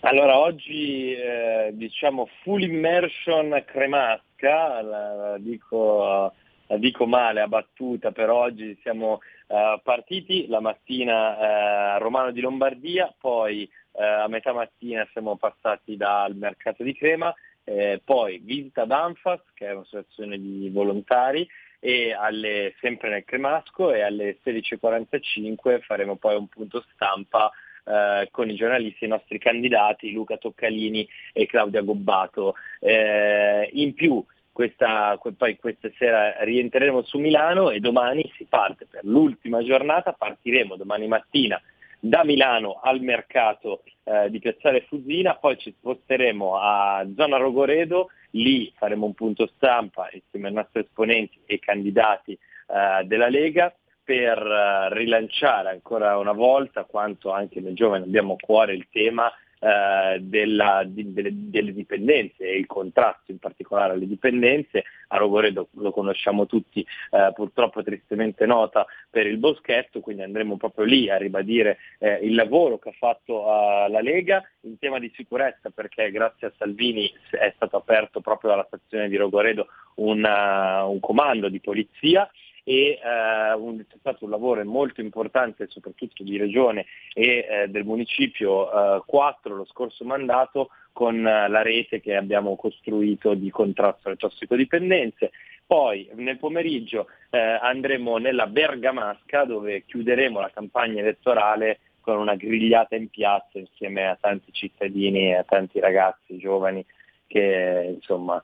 Allora, oggi eh, diciamo full immersion cremasca, la, la dico la dico male, a battuta, per oggi siamo uh, partiti la mattina uh, a Romano di Lombardia, poi uh, a metà mattina siamo passati dal mercato di Crema, eh, poi visita ad Anfas, che è un'associazione di volontari, e alle, sempre nel Cremasco e alle 16.45 faremo poi un punto stampa eh, con i giornalisti, i nostri candidati Luca Toccalini e Claudia Gobbato. Eh, in più questa, poi questa sera rientreremo su Milano e domani si parte per l'ultima giornata, partiremo domani mattina da Milano al mercato eh, di Piazzale Fusina, poi ci sposteremo a zona Rogoredo, lì faremo un punto stampa insieme ai nostri esponenti e candidati eh, della Lega per eh, rilanciare ancora una volta quanto anche noi giovani abbiamo a cuore il tema eh, della, di, delle, delle, dipendenze e il contrasto in particolare alle dipendenze. A Rogoredo lo conosciamo tutti, eh, purtroppo tristemente nota per il boschetto, quindi andremo proprio lì a ribadire eh, il lavoro che ha fatto eh, la Lega in tema di sicurezza perché grazie a Salvini è stato aperto proprio dalla stazione di Rogoredo una, un comando di polizia e eh, un, c'è stato un lavoro molto importante soprattutto di Regione e eh, del Municipio eh, 4 lo scorso mandato con eh, la rete che abbiamo costruito di contrasto alle tossicodipendenze. Poi nel pomeriggio eh, andremo nella Bergamasca dove chiuderemo la campagna elettorale con una grigliata in piazza insieme a tanti cittadini e a tanti ragazzi giovani che insomma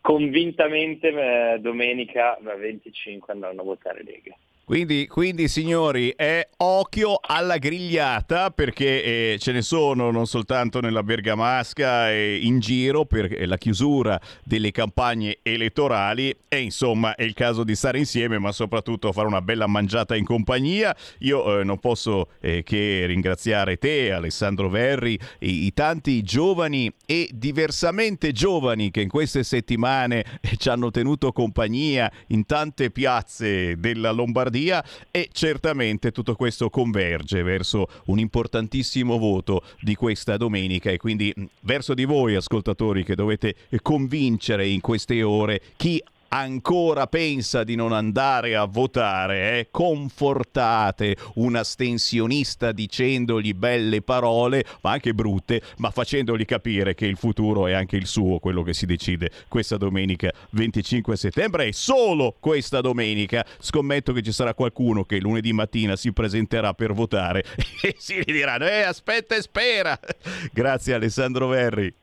convintamente eh, domenica 25 andranno a votare Lega. Quindi, quindi, signori, è occhio alla grigliata perché eh, ce ne sono non soltanto nella Bergamasca e in giro per la chiusura delle campagne elettorali e insomma è il caso di stare insieme ma soprattutto fare una bella mangiata in compagnia. Io eh, non posso eh, che ringraziare te, Alessandro Verri, i, i, tanti giovani e diversamente giovani che in queste settimane eh, ci hanno tenuto compagnia in tante piazze della Lombardia Lombardia e certamente tutto questo converge verso un importantissimo voto di questa domenica e quindi verso di voi ascoltatori che dovete convincere in queste ore chi ancora pensa di non andare a votare, eh? confortate un astensionista dicendogli belle parole, ma anche brutte, ma facendogli capire che il futuro è anche il suo, quello che si decide questa domenica 25 settembre e solo questa domenica scommetto che ci sarà qualcuno che lunedì mattina si presenterà per votare e si diranno eh aspetta e spera. Grazie Alessandro Verri.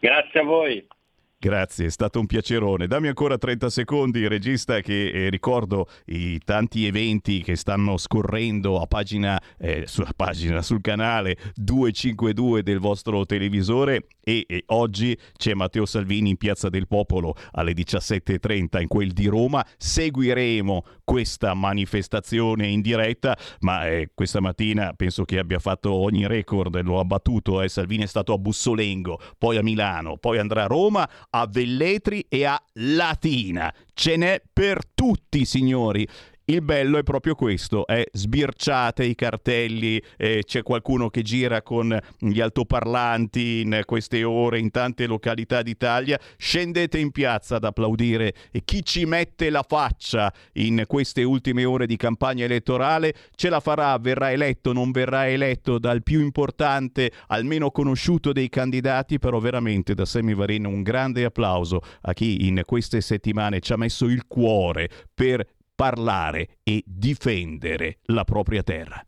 Grazie a voi. Grazie, è stato un piacerone. Dammi ancora 30 secondi, regista, che eh, ricordo i tanti eventi che stanno scorrendo a pagina, eh, sulla pagina, sul canale 252 del vostro televisore e, e, oggi c'è Matteo Salvini in Piazza del Popolo alle 17.30 in quel di Roma. Seguiremo questa manifestazione in diretta, ma eh, questa mattina penso che abbia fatto ogni record, lo ha battuto. Eh. Salvini è stato a Bussolengo, poi a Milano, poi andrà a Roma a Velletri e a Latina. Ce n'è per tutti, signori. Il bello è proprio questo, è sbirciate i cartelli, eh, c'è qualcuno che gira con gli altoparlanti in queste ore in tante località d'Italia, scendete in piazza ad applaudire e chi ci mette la faccia in queste ultime ore di campagna elettorale ce la farà, verrà eletto, non verrà eletto dal più importante, almeno conosciuto dei candidati, però veramente da Semi Vareno un grande applauso a chi in queste settimane ci ha messo il cuore per parlare e difendere la propria terra.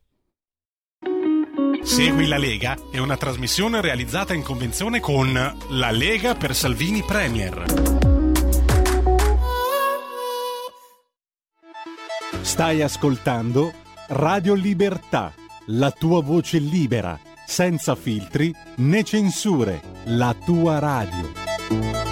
Segui la Lega è una trasmissione realizzata in convenzione con La Lega per Salvini Premier. Stai ascoltando Radio Libertà, la tua voce libera, senza filtri né censure, la tua radio.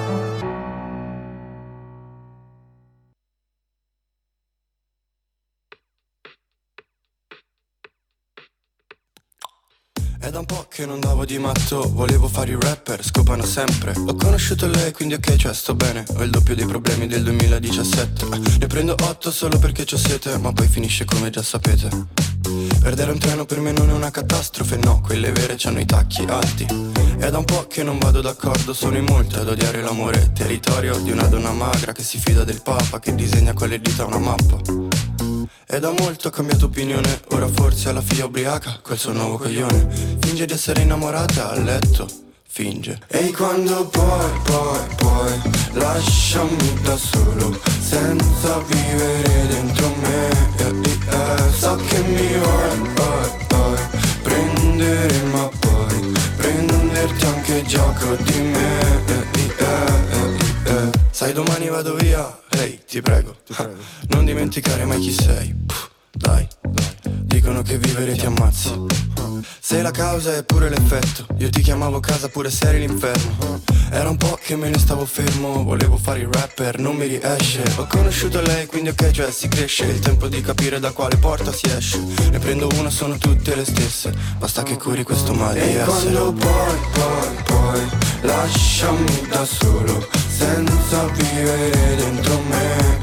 Da un po' che non davo di matto, volevo fare il rapper, scopano sempre. Ho conosciuto lei, quindi ok, cioè sto bene. Ho il doppio dei problemi del 2017 Ne prendo 8 solo perché c'ho sete, ma poi finisce come già sapete. Perdere un treno per me non è una catastrofe, no, quelle vere c'hanno i tacchi alti. È da un po' che non vado d'accordo, sono in molti ad odiare l'amore Territorio di una donna magra che si fida del papa, che disegna con le dita una mappa è da molto ha cambiato opinione. Ora forse ha la figlia ubriaca Quel suo nuovo coglione. Finge di essere innamorata a letto. Finge. Ehi quando poi, poi, poi Lasciami da solo Senza vivere dentro me. Eh, eh, So che mi vuoi, poi, poi Prendere ma poi Prenderti anche gioco di me. Eh, eh, eh, Sai domani vado via Ehi ti prego, ti prego. Non dimenticare mai chi sei. Dai, dicono che vivere ti ammazzi Sei la causa e pure l'effetto Io ti chiamavo casa pure se eri l'inferno. Era un po' che me ne stavo fermo Volevo fare il rapper, non mi riesce. Ho conosciuto lei, quindi ok, cioè si cresce. Il tempo di capire da quale porta si esce. Ne prendo una, sono tutte le stesse. Basta che curi questo male E quando poi, poi, poi Lasciami da solo Senza vivere dentro me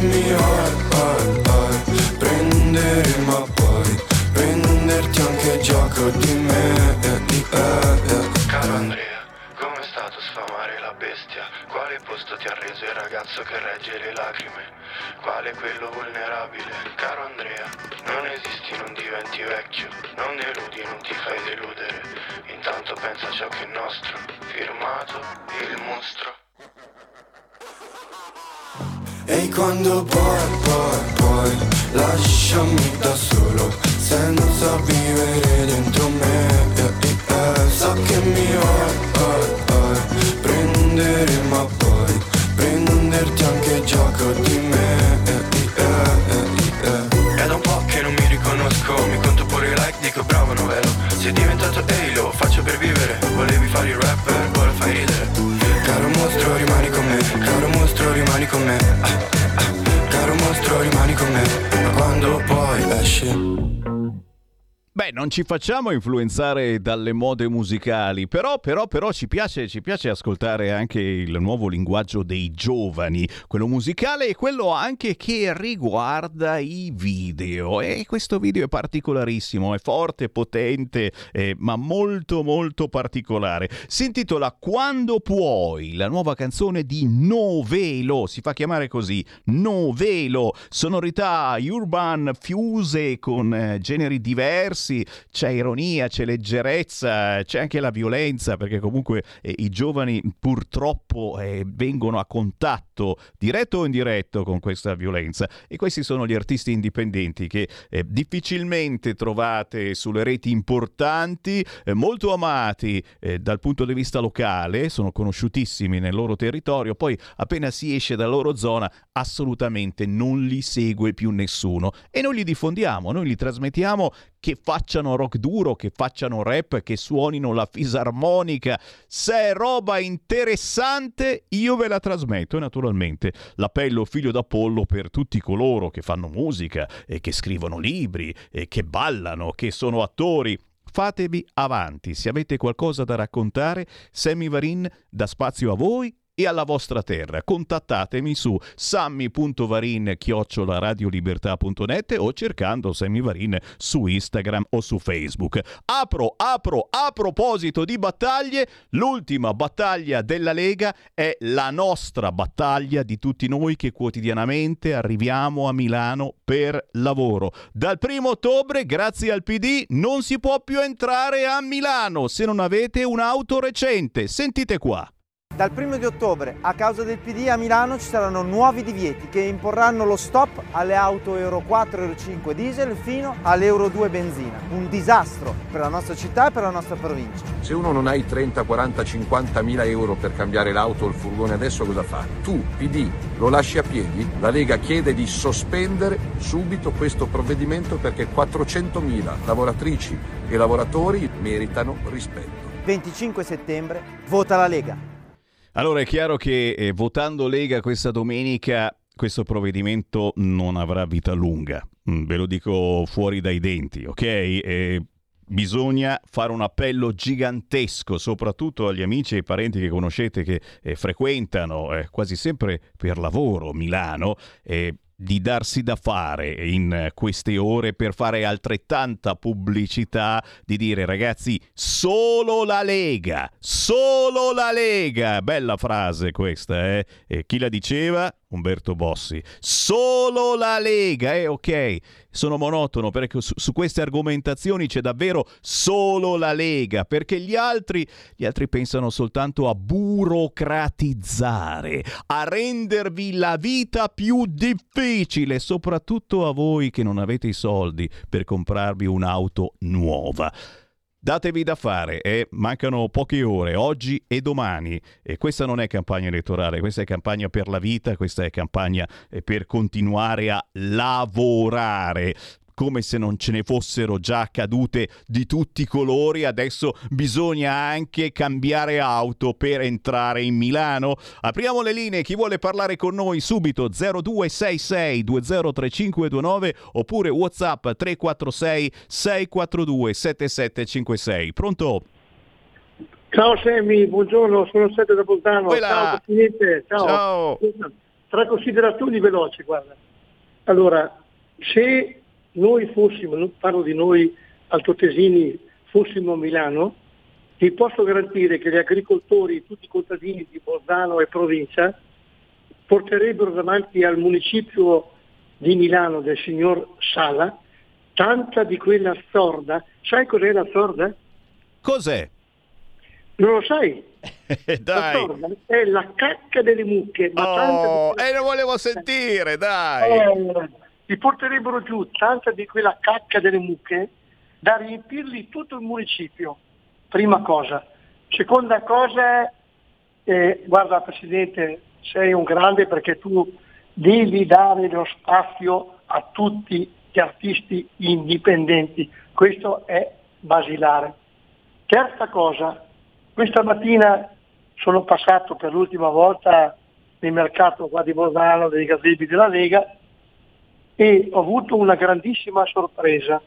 mi vuoi, vuoi, vuoi prendere ma poi prenderti anche gioco di me. Caro Andrea, com'è stato sfamare la bestia? Quale posto ti ha reso il ragazzo che regge le lacrime? Quale quello vulnerabile? Caro Andrea, non esisti, non diventi vecchio, non deludi, non ti fai deludere. Intanto pensa a ciò che è nostro, firmato il mostro. E quando poi, poi, poi lasciami da solo senza vivere dentro me eh, eh, So che mi vuoi, vuoi, vuoi prendere ma poi prenderti anche gioco di me eh, eh, eh, È da un po' che non mi riconosco, mi conto pure i like, dico bravo novello. Sei diventato Halo, faccio per vivere, volevi fare il rapper, ora fai ridere. Caro mostro rimani con me, caro mostro rimani con me. Ah, ah, Caro mostro rimani con me, ma quando poi esci Beh, non ci facciamo influenzare dalle mode musicali, però, però, però ci, piace, ci piace ascoltare anche il nuovo linguaggio dei giovani, quello musicale e quello anche che riguarda i video. E questo video è particolarissimo, è forte, potente, eh, ma molto molto particolare. Si intitola Quando puoi, la nuova canzone di Novelo, si fa chiamare così, Novelo, sonorità urban fuse con eh, generi diversi c'è ironia, c'è leggerezza, c'è anche la violenza, perché comunque eh, i giovani purtroppo eh, vengono a contatto diretto o indiretto con questa violenza. E questi sono gli artisti indipendenti che eh, difficilmente trovate sulle reti importanti, eh, molto amati eh, dal punto di vista locale, sono conosciutissimi nel loro territorio, poi appena si esce dalla loro zona assolutamente non li segue più nessuno e noi li diffondiamo, noi li trasmettiamo che facciano rock duro, che facciano rap, che suonino la fisarmonica. Se è roba interessante, io ve la trasmetto e naturalmente l'appello figlio d'Apollo per tutti coloro che fanno musica, e che scrivono libri, e che ballano, che sono attori. Fatevi avanti, se avete qualcosa da raccontare, Sammy Varin dà spazio a voi e alla vostra terra. Contattatemi su sammy.varin-radiolibertà.net o cercando Sammy Varin su Instagram o su Facebook. Apro, apro, a proposito di battaglie, l'ultima battaglia della Lega è la nostra battaglia di tutti noi che quotidianamente arriviamo a Milano per lavoro. Dal primo ottobre, grazie al PD, non si può più entrare a Milano se non avete un'auto recente. Sentite qua. Dal primo di ottobre, a causa del PD a Milano ci saranno nuovi divieti che imporranno lo stop alle auto Euro 4 e Euro 5 diesel fino all'Euro 2 benzina. Un disastro per la nostra città e per la nostra provincia. Se uno non ha i 30, 40, 50 mila euro per cambiare l'auto o il furgone adesso cosa fa? Tu, PD, lo lasci a piedi? La Lega chiede di sospendere subito questo provvedimento perché 400 mila lavoratrici e lavoratori meritano rispetto. 25 settembre, vota la Lega. Allora è chiaro che eh, votando Lega questa domenica questo provvedimento non avrà vita lunga, mm, ve lo dico fuori dai denti, ok? E bisogna fare un appello gigantesco, soprattutto agli amici e parenti che conoscete che eh, frequentano eh, quasi sempre per lavoro Milano. Eh, di darsi da fare in queste ore per fare altrettanta pubblicità, di dire ragazzi solo la Lega, solo la Lega, bella frase questa, eh? E chi la diceva? Umberto Bossi. Solo la Lega, eh ok, sono monotono perché su, su, queste argomentazioni c'è davvero solo la Lega, perché gli altri, gli altri pensano soltanto a burocratizzare, a rendervi la vita più difficile, soprattutto a voi che non avete i soldi per comprarvi un'auto nuova. Datevi da fare, eh? mancano poche ore, oggi e domani. E questa non è campagna elettorale, questa è campagna per la vita, questa è campagna eh, per continuare a lavorare come se non ce ne fossero già accadute di tutti i colori, adesso bisogna anche cambiare auto per entrare in Milano. Apriamo le linee, chi vuole parlare con noi subito 0266 203529 oppure WhatsApp 346 642 7756. Pronto? Ciao Semi, buongiorno, sono Sette da Bolzano. Ciao, Ciao. Ciao. tre considerazioni veloci, guarda. Allora, se noi fossimo, non parlo di noi altoatesini, fossimo a Milano, vi posso garantire che gli agricoltori, tutti i contadini di Bolzano e provincia, porterebbero davanti al municipio di Milano del signor Sala tanta di quella sorda. Sai cos'è la sorda? Cos'è? Non lo sai? Dai. La sorda è la cacca delle mucche. Ma oh, e eh, lo volevo sentire, dai! Eh, ti porterebbero giù tanta di quella cacca delle mucche da riempirli tutto il municipio, prima cosa. Seconda cosa, eh, guarda Presidente, sei un grande perché tu devi dare lo spazio a tutti gli artisti indipendenti, questo è basilare. Terza cosa, questa mattina sono passato per l'ultima volta nel mercato qua di Bolzano dei gazetti della Lega e ho avuto una grandissima sorpresa.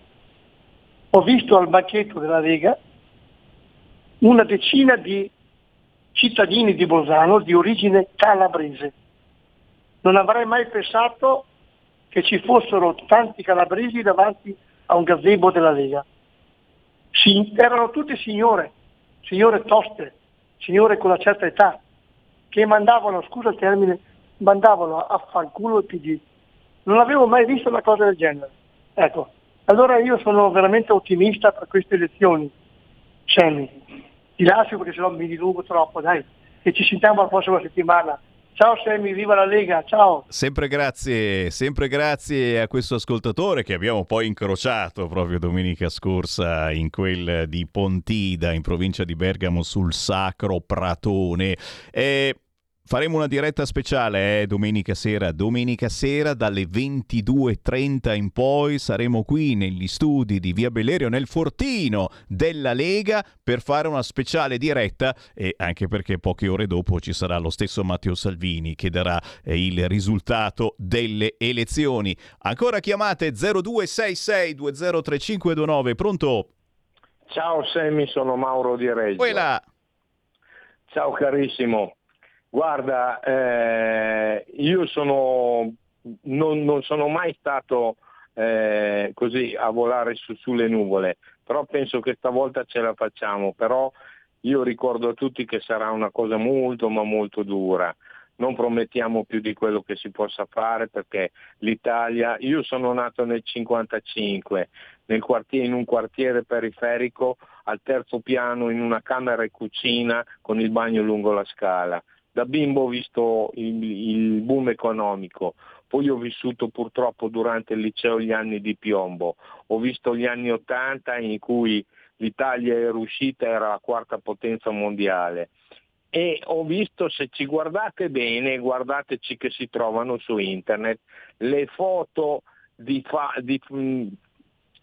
Ho visto al banchetto della Lega una decina di cittadini di Bolzano di origine calabrese. Non avrei mai pensato che ci fossero tanti calabresi davanti a un gazebo della Lega. Si, erano tutte signore, signore toste, signore con una certa età, che mandavano, scusa il termine, mandavano a fanculo il PD. Non avevo mai visto una cosa del genere. Ecco, allora io sono veramente ottimista per queste elezioni. Sammy, ti lascio perché sennò mi dilungo troppo, dai. E ci sentiamo la prossima settimana. Ciao Sammy, viva la Lega, ciao. Sempre grazie, sempre grazie a questo ascoltatore che abbiamo poi incrociato proprio domenica scorsa in quel di Pontida, in provincia di Bergamo, sul Sacro Pratone. E Faremo una diretta speciale eh, domenica sera. Domenica sera dalle 22.30 in poi saremo qui negli studi di Via Bellerio, nel fortino della Lega, per fare una speciale diretta e anche perché poche ore dopo ci sarà lo stesso Matteo Salvini che darà eh, il risultato delle elezioni. Ancora chiamate 0266203529. Pronto? Ciao Semi, sono Mauro di Reggio. Quella. Ciao carissimo. Guarda, eh, io sono, non, non, sono mai stato eh, così a volare su, sulle nuvole, però penso che stavolta ce la facciamo, però io ricordo a tutti che sarà una cosa molto ma molto dura. Non promettiamo più di quello che si possa fare perché l'Italia, io sono nato nel 1955, nel quartiere, in un quartiere periferico al terzo piano in una camera e cucina con il bagno lungo la scala da bimbo ho visto il, il boom economico, poi ho vissuto purtroppo durante il liceo gli anni di piombo, ho visto gli anni Ottanta in cui l'Italia era uscita, era la quarta potenza mondiale. E ho visto, se ci guardate bene, guardateci che si trovano su internet, le foto di, fa, di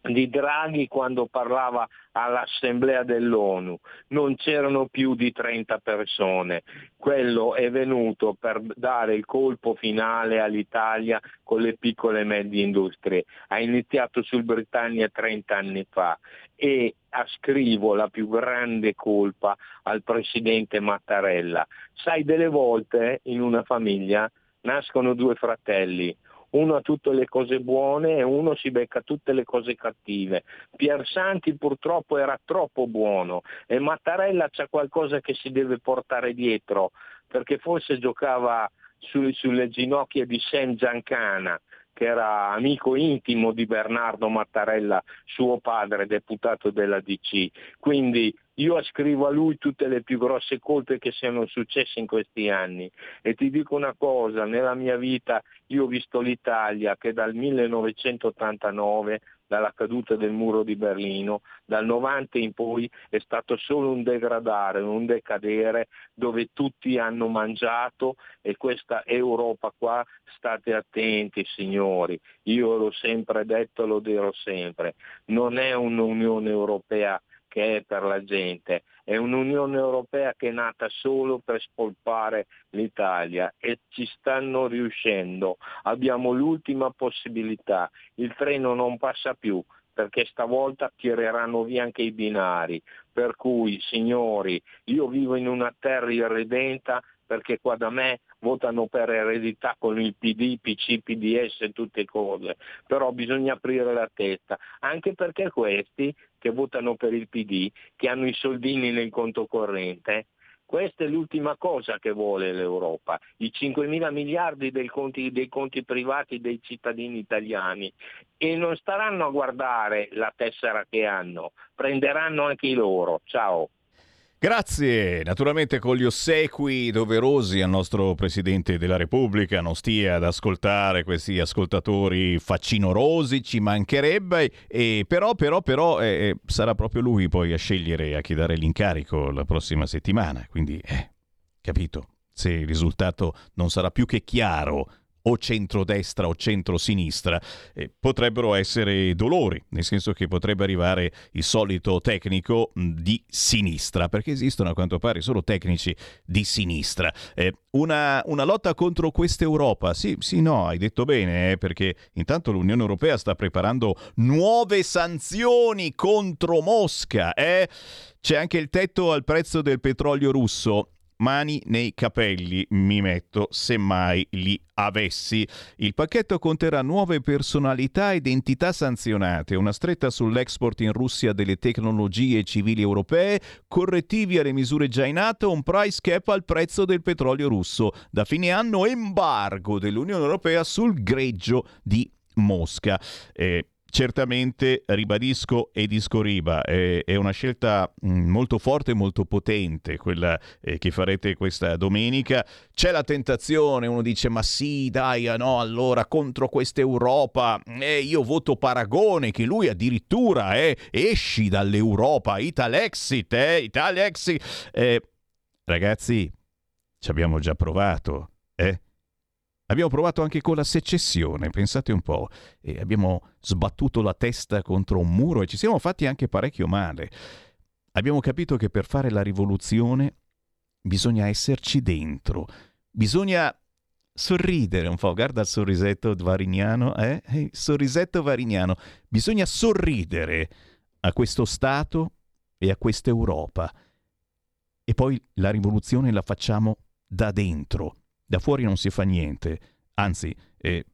di Draghi quando parlava all'assemblea dell'ONU, non c'erano più di 30 persone, quello è venuto per dare il colpo finale all'Italia con le piccole e medie industrie, ha iniziato sul Britannia 30 anni fa e ascrivo la più grande colpa al presidente Mattarella. Sai, delle volte in una famiglia nascono due fratelli, uno ha tutte le cose buone e uno si becca tutte le cose cattive. Piersanti purtroppo era troppo buono e Mattarella c'è qualcosa che si deve portare dietro, perché forse giocava su, sulle ginocchia di Sam Giancana, che era amico intimo di Bernardo Mattarella, suo padre, deputato della DC. Quindi io ascrivo a lui tutte le più grosse colpe che siano successe in questi anni. E ti dico una cosa, nella mia vita io ho visto l'Italia che dal 1989 dalla caduta del muro di Berlino, dal 90 in poi è stato solo un degradare, un decadere dove tutti hanno mangiato e questa Europa qua state attenti signori, io l'ho sempre detto e lo dirò sempre, non è un'Unione Europea che è per la gente, è un'Unione Europea che è nata solo per spolpare l'Italia e ci stanno riuscendo. Abbiamo l'ultima possibilità, il treno non passa più perché stavolta tireranno via anche i binari. Per cui, signori, io vivo in una terra irredenta perché qua da me votano per eredità con il PD, PC, PDS e tutte cose, però bisogna aprire la testa, anche perché questi che votano per il PD, che hanno i soldini nel conto corrente, questa è l'ultima cosa che vuole l'Europa, i 5 mila miliardi conti, dei conti privati dei cittadini italiani e non staranno a guardare la tessera che hanno, prenderanno anche loro. Ciao. Grazie, naturalmente con gli ossequi doverosi al nostro Presidente della Repubblica, non stia ad ascoltare questi ascoltatori faccinorosi, ci mancherebbe, e però, però, però eh, sarà proprio lui poi a scegliere a chi dare l'incarico la prossima settimana, quindi, eh, capito, se il risultato non sarà più che chiaro o centrodestra o centrosinistra, eh, potrebbero essere dolori, nel senso che potrebbe arrivare il solito tecnico di sinistra, perché esistono a quanto pare solo tecnici di sinistra. Eh, una, una, lotta contro questa Europa? Sì, sì, no, hai detto bene, eh, perché intanto l'Unione Europea sta preparando nuove sanzioni contro Mosca. Eh? C'è anche il tetto al prezzo del petrolio russo mani nei capelli mi metto se mai li avessi. Il pacchetto conterrà nuove personalità ed entità sanzionate, una stretta sull'export in Russia delle tecnologie civili europee, correttivi alle misure già in atto, un price cap al prezzo del petrolio russo. Da fine anno embargo dell'Unione Europea sul greggio di Mosca. Eh, certamente ribadisco e disco riba, è, una scelta mm, molto forte e molto potente quella eh, che farete questa domenica. C'è la tentazione, uno dice ma sì dai, ah, no, allora contro questa Europa, eh, io voto Paragone che lui addirittura eh, esci dall'Europa, Italexit, eh, Italexit. Eh, ragazzi, ci abbiamo già provato, eh? Abbiamo provato anche con la secessione, pensate un po', e abbiamo sbattuto la testa contro un muro e ci siamo fatti anche parecchio male. Abbiamo capito che per fare la rivoluzione bisogna esserci dentro, bisogna sorridere un po', guarda il sorrisetto varignano, eh? Il sorrisetto varignano, bisogna sorridere a questo Stato e a questa Europa. E poi la rivoluzione la facciamo da dentro da fuori non si fa niente, anzi, eh,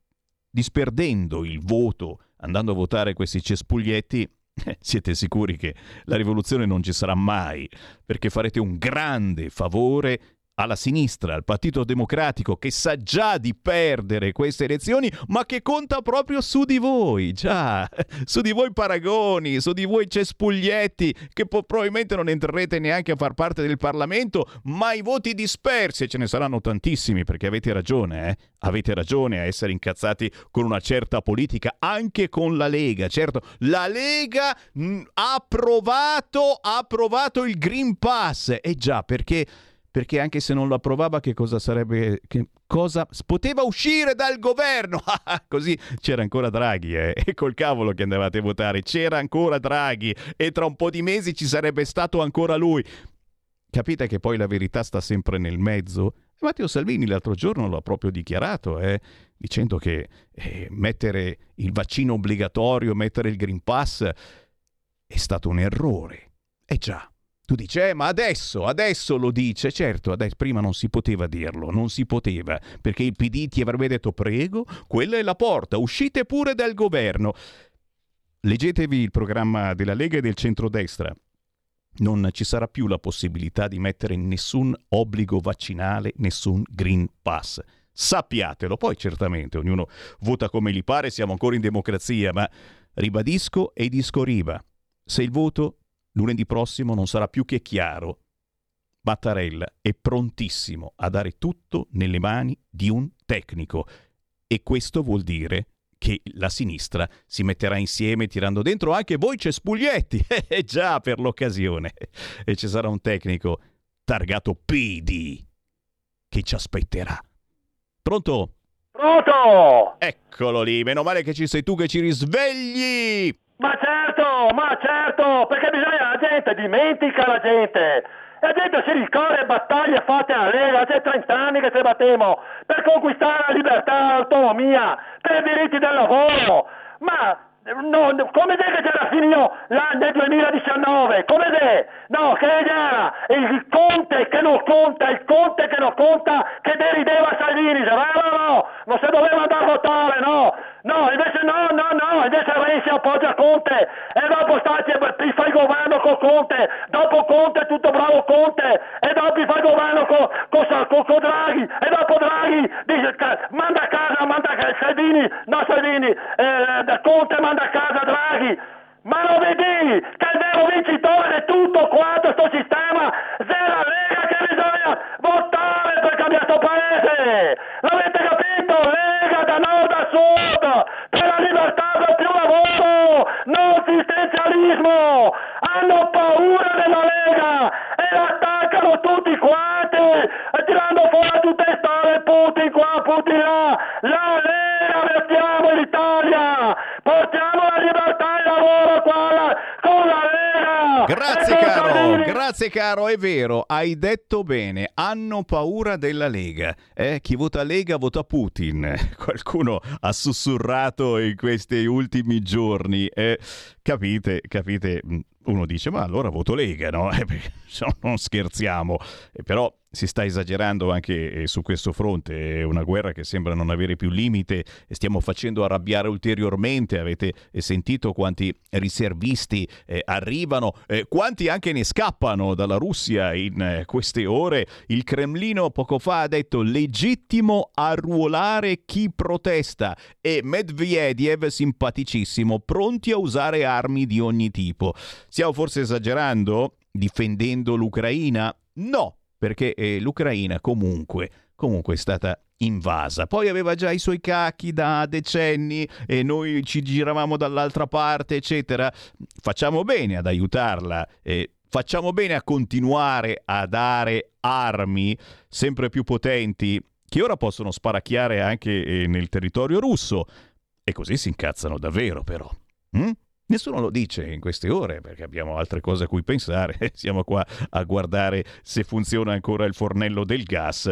disperdendo il voto, andando a votare questi cespuglietti, siete sicuri che la rivoluzione non ci sarà mai, perché farete un grande favore alla sinistra, al Partito Democratico, che sa già di perdere queste elezioni, ma che conta proprio su di voi, già, su di voi paragoni, su di voi cespuglietti, che po- probabilmente non entrerete neanche a far parte del Parlamento, ma i voti dispersi, e ce ne saranno tantissimi, perché avete ragione, eh? avete ragione a essere incazzati con una certa politica, anche con la Lega, certo, la Lega mh, ha approvato, ha approvato il Green Pass, e già, perché perché anche se non lo approvava che cosa sarebbe che cosa poteva uscire dal governo così c'era ancora Draghi eh? e col cavolo che andavate a votare c'era ancora Draghi e tra un po' di mesi ci sarebbe stato ancora lui capite che poi la verità sta sempre nel mezzo Matteo Salvini l'altro giorno l'ha proprio dichiarato eh? dicendo che eh, mettere il vaccino obbligatorio mettere il Green Pass è stato un errore e già tu dici, eh, ma adesso, adesso lo dice. Certo, adesso, prima non si poteva dirlo, non si poteva, perché il PD ti avrebbe detto, prego, quella è la porta, uscite pure dal governo. Leggetevi il programma della Lega e del centrodestra. Non ci sarà più la possibilità di mettere nessun obbligo vaccinale, nessun Green Pass. Sappiatelo, poi certamente ognuno vota come gli pare, siamo ancora in democrazia, ma ribadisco e discoriva. Se il voto lunedì prossimo non sarà più che chiaro. Mattarella è prontissimo a dare tutto nelle mani di un tecnico e questo vuol dire che la sinistra si metterà insieme tirando dentro anche voi cespuglietti, eh già per l'occasione. E ci sarà un tecnico targato PD che ci aspetterà. Pronto? Pronto! Eccolo lì, meno male che ci sei tu che ci risvegli! Ma certo, ma certo, perché bisogna, la gente dimentica la gente. La gente si ricorda battaglie fatte alla Lega, c'è 30 anni che ci battemmo per conquistare la libertà, l'autonomia, per i diritti del lavoro. Ma No, come te che c'era l'anno del 2019? Come te? No, che era il Conte che non conta, il Conte che non conta, che derideva Salvini, no, no, no, non si doveva andare a votare, no, no, invece no, no, no, invece Renzi appoggia Conte. E dopo stati, fa il governo con Conte, dopo Conte tutto bravo Conte. E dopo fa il governo con, con, con, con Draghi. E dopo Draghi dice, manda a casa, manda a casa, Salvini, no Salvini, eh, Conte manda a casa Draghi, ma lo vedi che il vero vincitore tutto quanto sto sistema è Lega che bisogna votare per cambiare questo paese! L'avete capito? Da nord a sud! Per la libertà per più lavoro! Non assistenzialismo! Hanno paura della Lega e la attaccano tutti quanti! Tirando fuori tutte le storie Putin qua, Putin là! La Lega mettiamo in Italia! Portiamo la libertà e il lavoro qua con la Lega! Grazie caro, grazie caro, è vero, hai detto bene, hanno paura della Lega. Eh, chi vota Lega vota Putin. Qualcuno ha sussurrato in questi ultimi giorni. eh, capite, capite, uno dice ma allora voto Lega, no? Eh, non scherziamo. Eh, però si sta esagerando anche eh, su questo fronte, è una guerra che sembra non avere più limite stiamo facendo arrabbiare ulteriormente, avete eh, sentito quanti riservisti eh, arrivano, eh, quanti anche ne scappano dalla Russia in eh, queste ore. Il Cremlino poco fa ha detto legittimo arruolare chi protesta e Medvedev simpaticissimo, pronti a usare armi di ogni tipo. Stiamo forse esagerando difendendo l'Ucraina? No, perché eh, l'Ucraina comunque, comunque è stata invasa. Poi aveva già i suoi cacchi da decenni e noi ci giravamo dall'altra parte, eccetera. Facciamo bene ad aiutarla. eh, Facciamo bene a continuare a dare armi sempre più potenti che ora possono sparacchiare anche eh, nel territorio russo. E così si incazzano davvero, però. Mm? Nessuno lo dice in queste ore perché abbiamo altre cose a cui pensare. Siamo qua a guardare se funziona ancora il fornello del gas.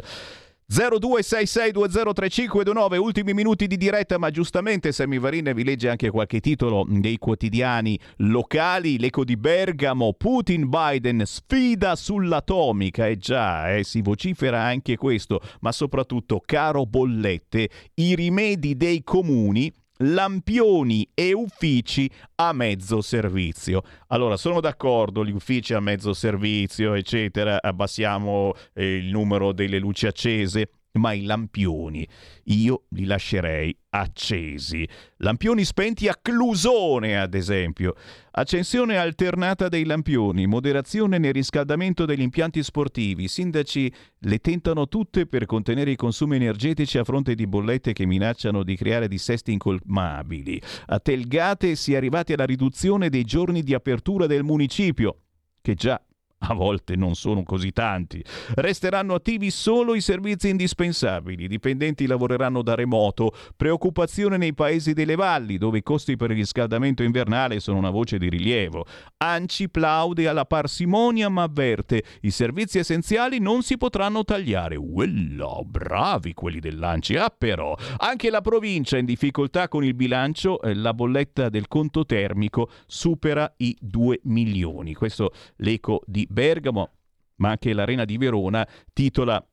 0266203529 ultimi minuti di diretta ma giustamente Sammy Varin vi legge anche qualche titolo dei quotidiani locali l'eco di Bergamo Putin Biden sfida sull'atomica e già eh, si vocifera anche questo ma soprattutto caro bollette i rimedi dei comuni lampioni e uffici a mezzo servizio. Allora, sono d'accordo, gli uffici a mezzo servizio, eccetera, abbassiamo eh, il numero delle luci accese, ma i lampioni io li lascerei accesi. Lampioni spenti a Clusone, ad esempio. Accensione alternata dei lampioni, moderazione nel riscaldamento degli impianti sportivi. I sindaci le tentano tutte per contenere i consumi energetici a fronte di bollette che minacciano di creare dissesti incolmabili. A Telgate si è arrivati alla riduzione dei giorni di apertura del municipio, che già a volte non sono così tanti. Resteranno attivi solo i servizi indispensabili, i dipendenti lavoreranno da remoto, preoccupazione nei paesi delle valli dove i costi per il riscaldamento invernale sono una voce di rilievo. Anci plaude alla parsimonia ma avverte i servizi essenziali non si potranno tagliare. Uella, bravi quelli dell'Anci. Ah però, anche la provincia in difficoltà con il bilancio, eh, la bolletta del conto termico supera i 2 milioni. Questo l'eco di Bergamo, ma anche l'Arena di Verona titola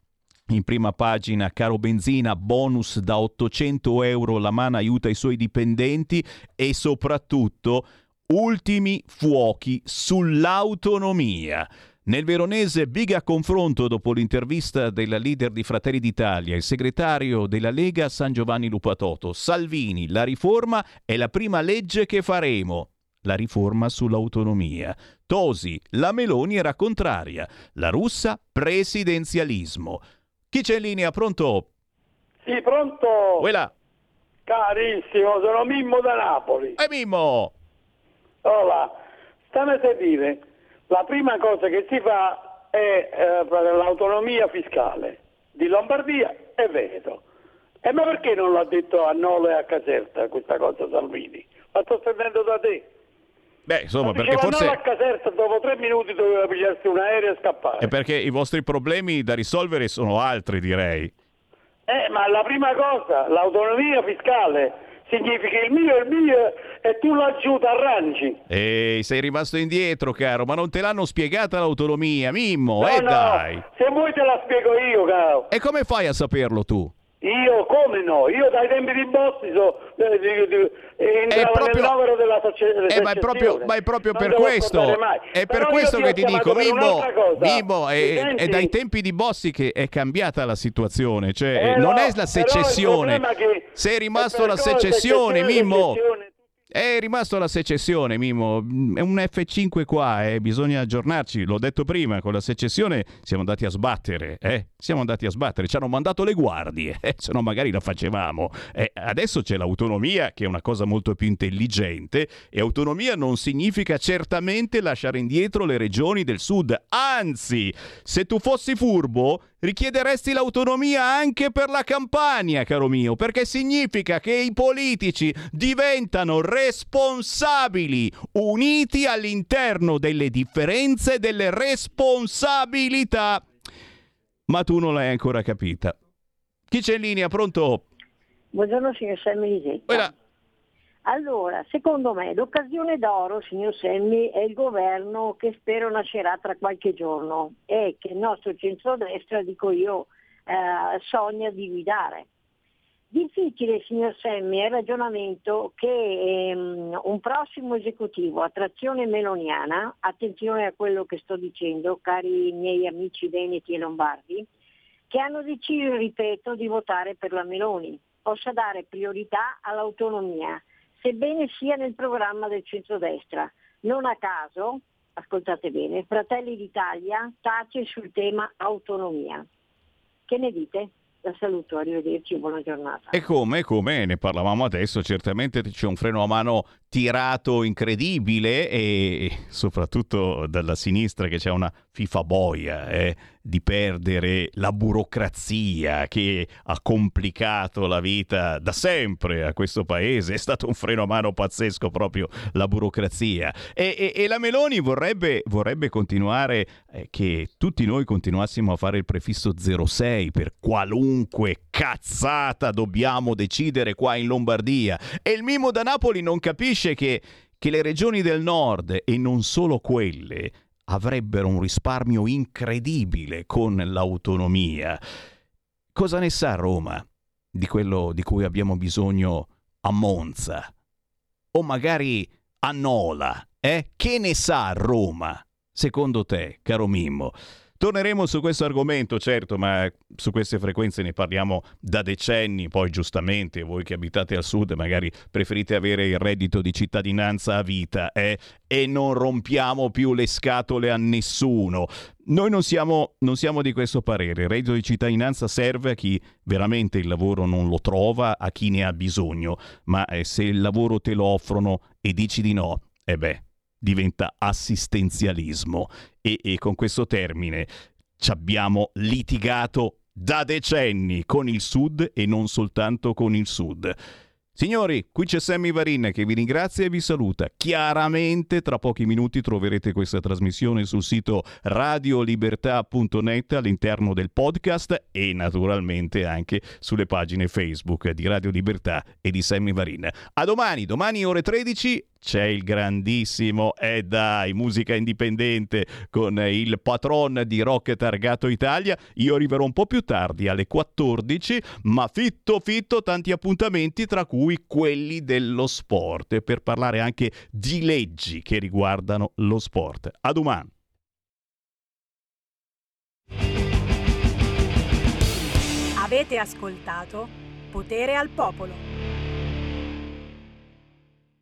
in prima pagina, caro benzina, bonus da 800 euro, la mano aiuta i suoi dipendenti e soprattutto ultimi fuochi sull'autonomia. Nel veronese biga confronto dopo l'intervista della leader di Fratelli d'Italia, il segretario della Lega San Giovanni Lupatoto. Salvini, la riforma è la prima legge che faremo. La riforma sull'autonomia. Tosi, la Meloni era contraria. La russa, presidenzialismo. Chi c'è in linea? Pronto? Sì, pronto? Quella. Carissimo, sono Mimmo da Napoli. E Mimmo! Allora, stammi a dire, la prima cosa che si fa è eh, l'autonomia fiscale di Lombardia e Veneto. E ma perché non l'ha detto a Nolo e a Caserta questa cosa Salvini? La sto sentendo da te. Beh, insomma, perché forse... A Caserta dopo tre minuti doveva pigliarsi un aereo e scappare. È perché i vostri problemi da risolvere sono altri, direi. Eh, ma la prima cosa, l'autonomia fiscale, significa il mio è il mio e tu laggiù t'arrangi. Ehi, sei rimasto indietro, caro, ma non te l'hanno spiegata l'autonomia, Mimmo, No, eh no, dai. se vuoi te la spiego io, caro. E come fai a saperlo tu? Io come no? Io dai tempi di Bossi so, eh, di- di- entravo proprio- nel novero della socie- Eh, ma è proprio, ma è proprio per questo, è per Però questo ti che ti dico, Mimmo. Mimmo, Mi è, è dai tempi di Bossi che è cambiata la situazione, cioè Eh, non no, è la secessione, è rimasto è cosa, secessione, secessione, Mimmo. secessione. È rimasto alla secessione, Mimmo. Mm, È un F5 qua, eh. bisogna aggiornarci. L'ho detto prima, con la secessione siamo andati a sbattere, eh. Siamo andati a sbattere, ci hanno mandato le guardie, eh. se no magari la facevamo. Eh, adesso c'è l'autonomia, che è una cosa molto più intelligente, e autonomia non significa certamente lasciare indietro le regioni del sud. Anzi, se tu fossi furbo, richiederesti l'autonomia anche per la Campania, caro mio, perché significa che i politici diventano responsabili, uniti all'interno delle differenze e delle responsabilità. Ma tu non l'hai ancora capita. Chi c'è in linea? Pronto? Buongiorno signor Semmi Lisetta. Allora, secondo me l'occasione d'oro, signor Semmi, è il governo che spero nascerà tra qualche giorno e che il nostro centrodestra, dico io, eh, sogna di guidare. Difficile, signor Semmi, è il ragionamento che ehm, un prossimo esecutivo a trazione meloniana, attenzione a quello che sto dicendo, cari miei amici veneti e lombardi, che hanno deciso, ripeto, di votare per la Meloni, possa dare priorità all'autonomia, sebbene sia nel programma del centrodestra. Non a caso, ascoltate bene, Fratelli d'Italia tace sul tema autonomia. Che ne dite? La saluto, arrivederci, buona giornata. E come, come ne parlavamo adesso, certamente c'è un freno a mano tirato incredibile e soprattutto dalla sinistra che c'è una fifa boia eh, di perdere la burocrazia che ha complicato la vita da sempre a questo paese. È stato un freno a mano pazzesco proprio la burocrazia. E, e- e la Meloni vorrebbe, vorrebbe continuare eh, che tutti noi continuassimo a fare il prefisso 06 per qualunque cazzata dobbiamo decidere qua in Lombardia. E il Mimo da Napoli non capisce che, che le regioni del nord e non solo quelle avrebbero un risparmio incredibile con l'autonomia. Cosa ne sa Roma di quello di cui abbiamo bisogno a Monza? O magari a Nola? Eh? Che ne sa Roma? Secondo te, caro Mimmo? Torneremo su questo argomento, certo, ma su queste frequenze ne parliamo da decenni, poi giustamente voi che abitate al sud magari preferite avere il reddito di cittadinanza a vita eh? e non rompiamo più le scatole a nessuno. Noi non siamo, non siamo di questo parere, il reddito di cittadinanza serve a chi veramente il lavoro non lo trova, a chi ne ha bisogno, ma eh, se il lavoro te lo offrono e dici di no, e beh, diventa assistenzialismo e, e con questo termine ci abbiamo litigato da decenni con il Sud e non soltanto con il Sud. Signori, qui c'è Sammy Varin che vi ringrazia e vi saluta. Chiaramente tra pochi minuti troverete questa trasmissione sul sito radiolibertà.net all'interno del podcast e naturalmente anche sulle pagine Facebook di Radio Libertà e di Sammy Varin. A domani, domani ore 13 c'è il grandissimo e dai, musica indipendente con il patron di Rock Targato Italia. Io arriverò un po' più tardi alle 14, ma fitto fitto tanti appuntamenti tra cui quelli dello sport per parlare anche di leggi che riguardano lo sport. A domani. Avete ascoltato Potere al Popolo.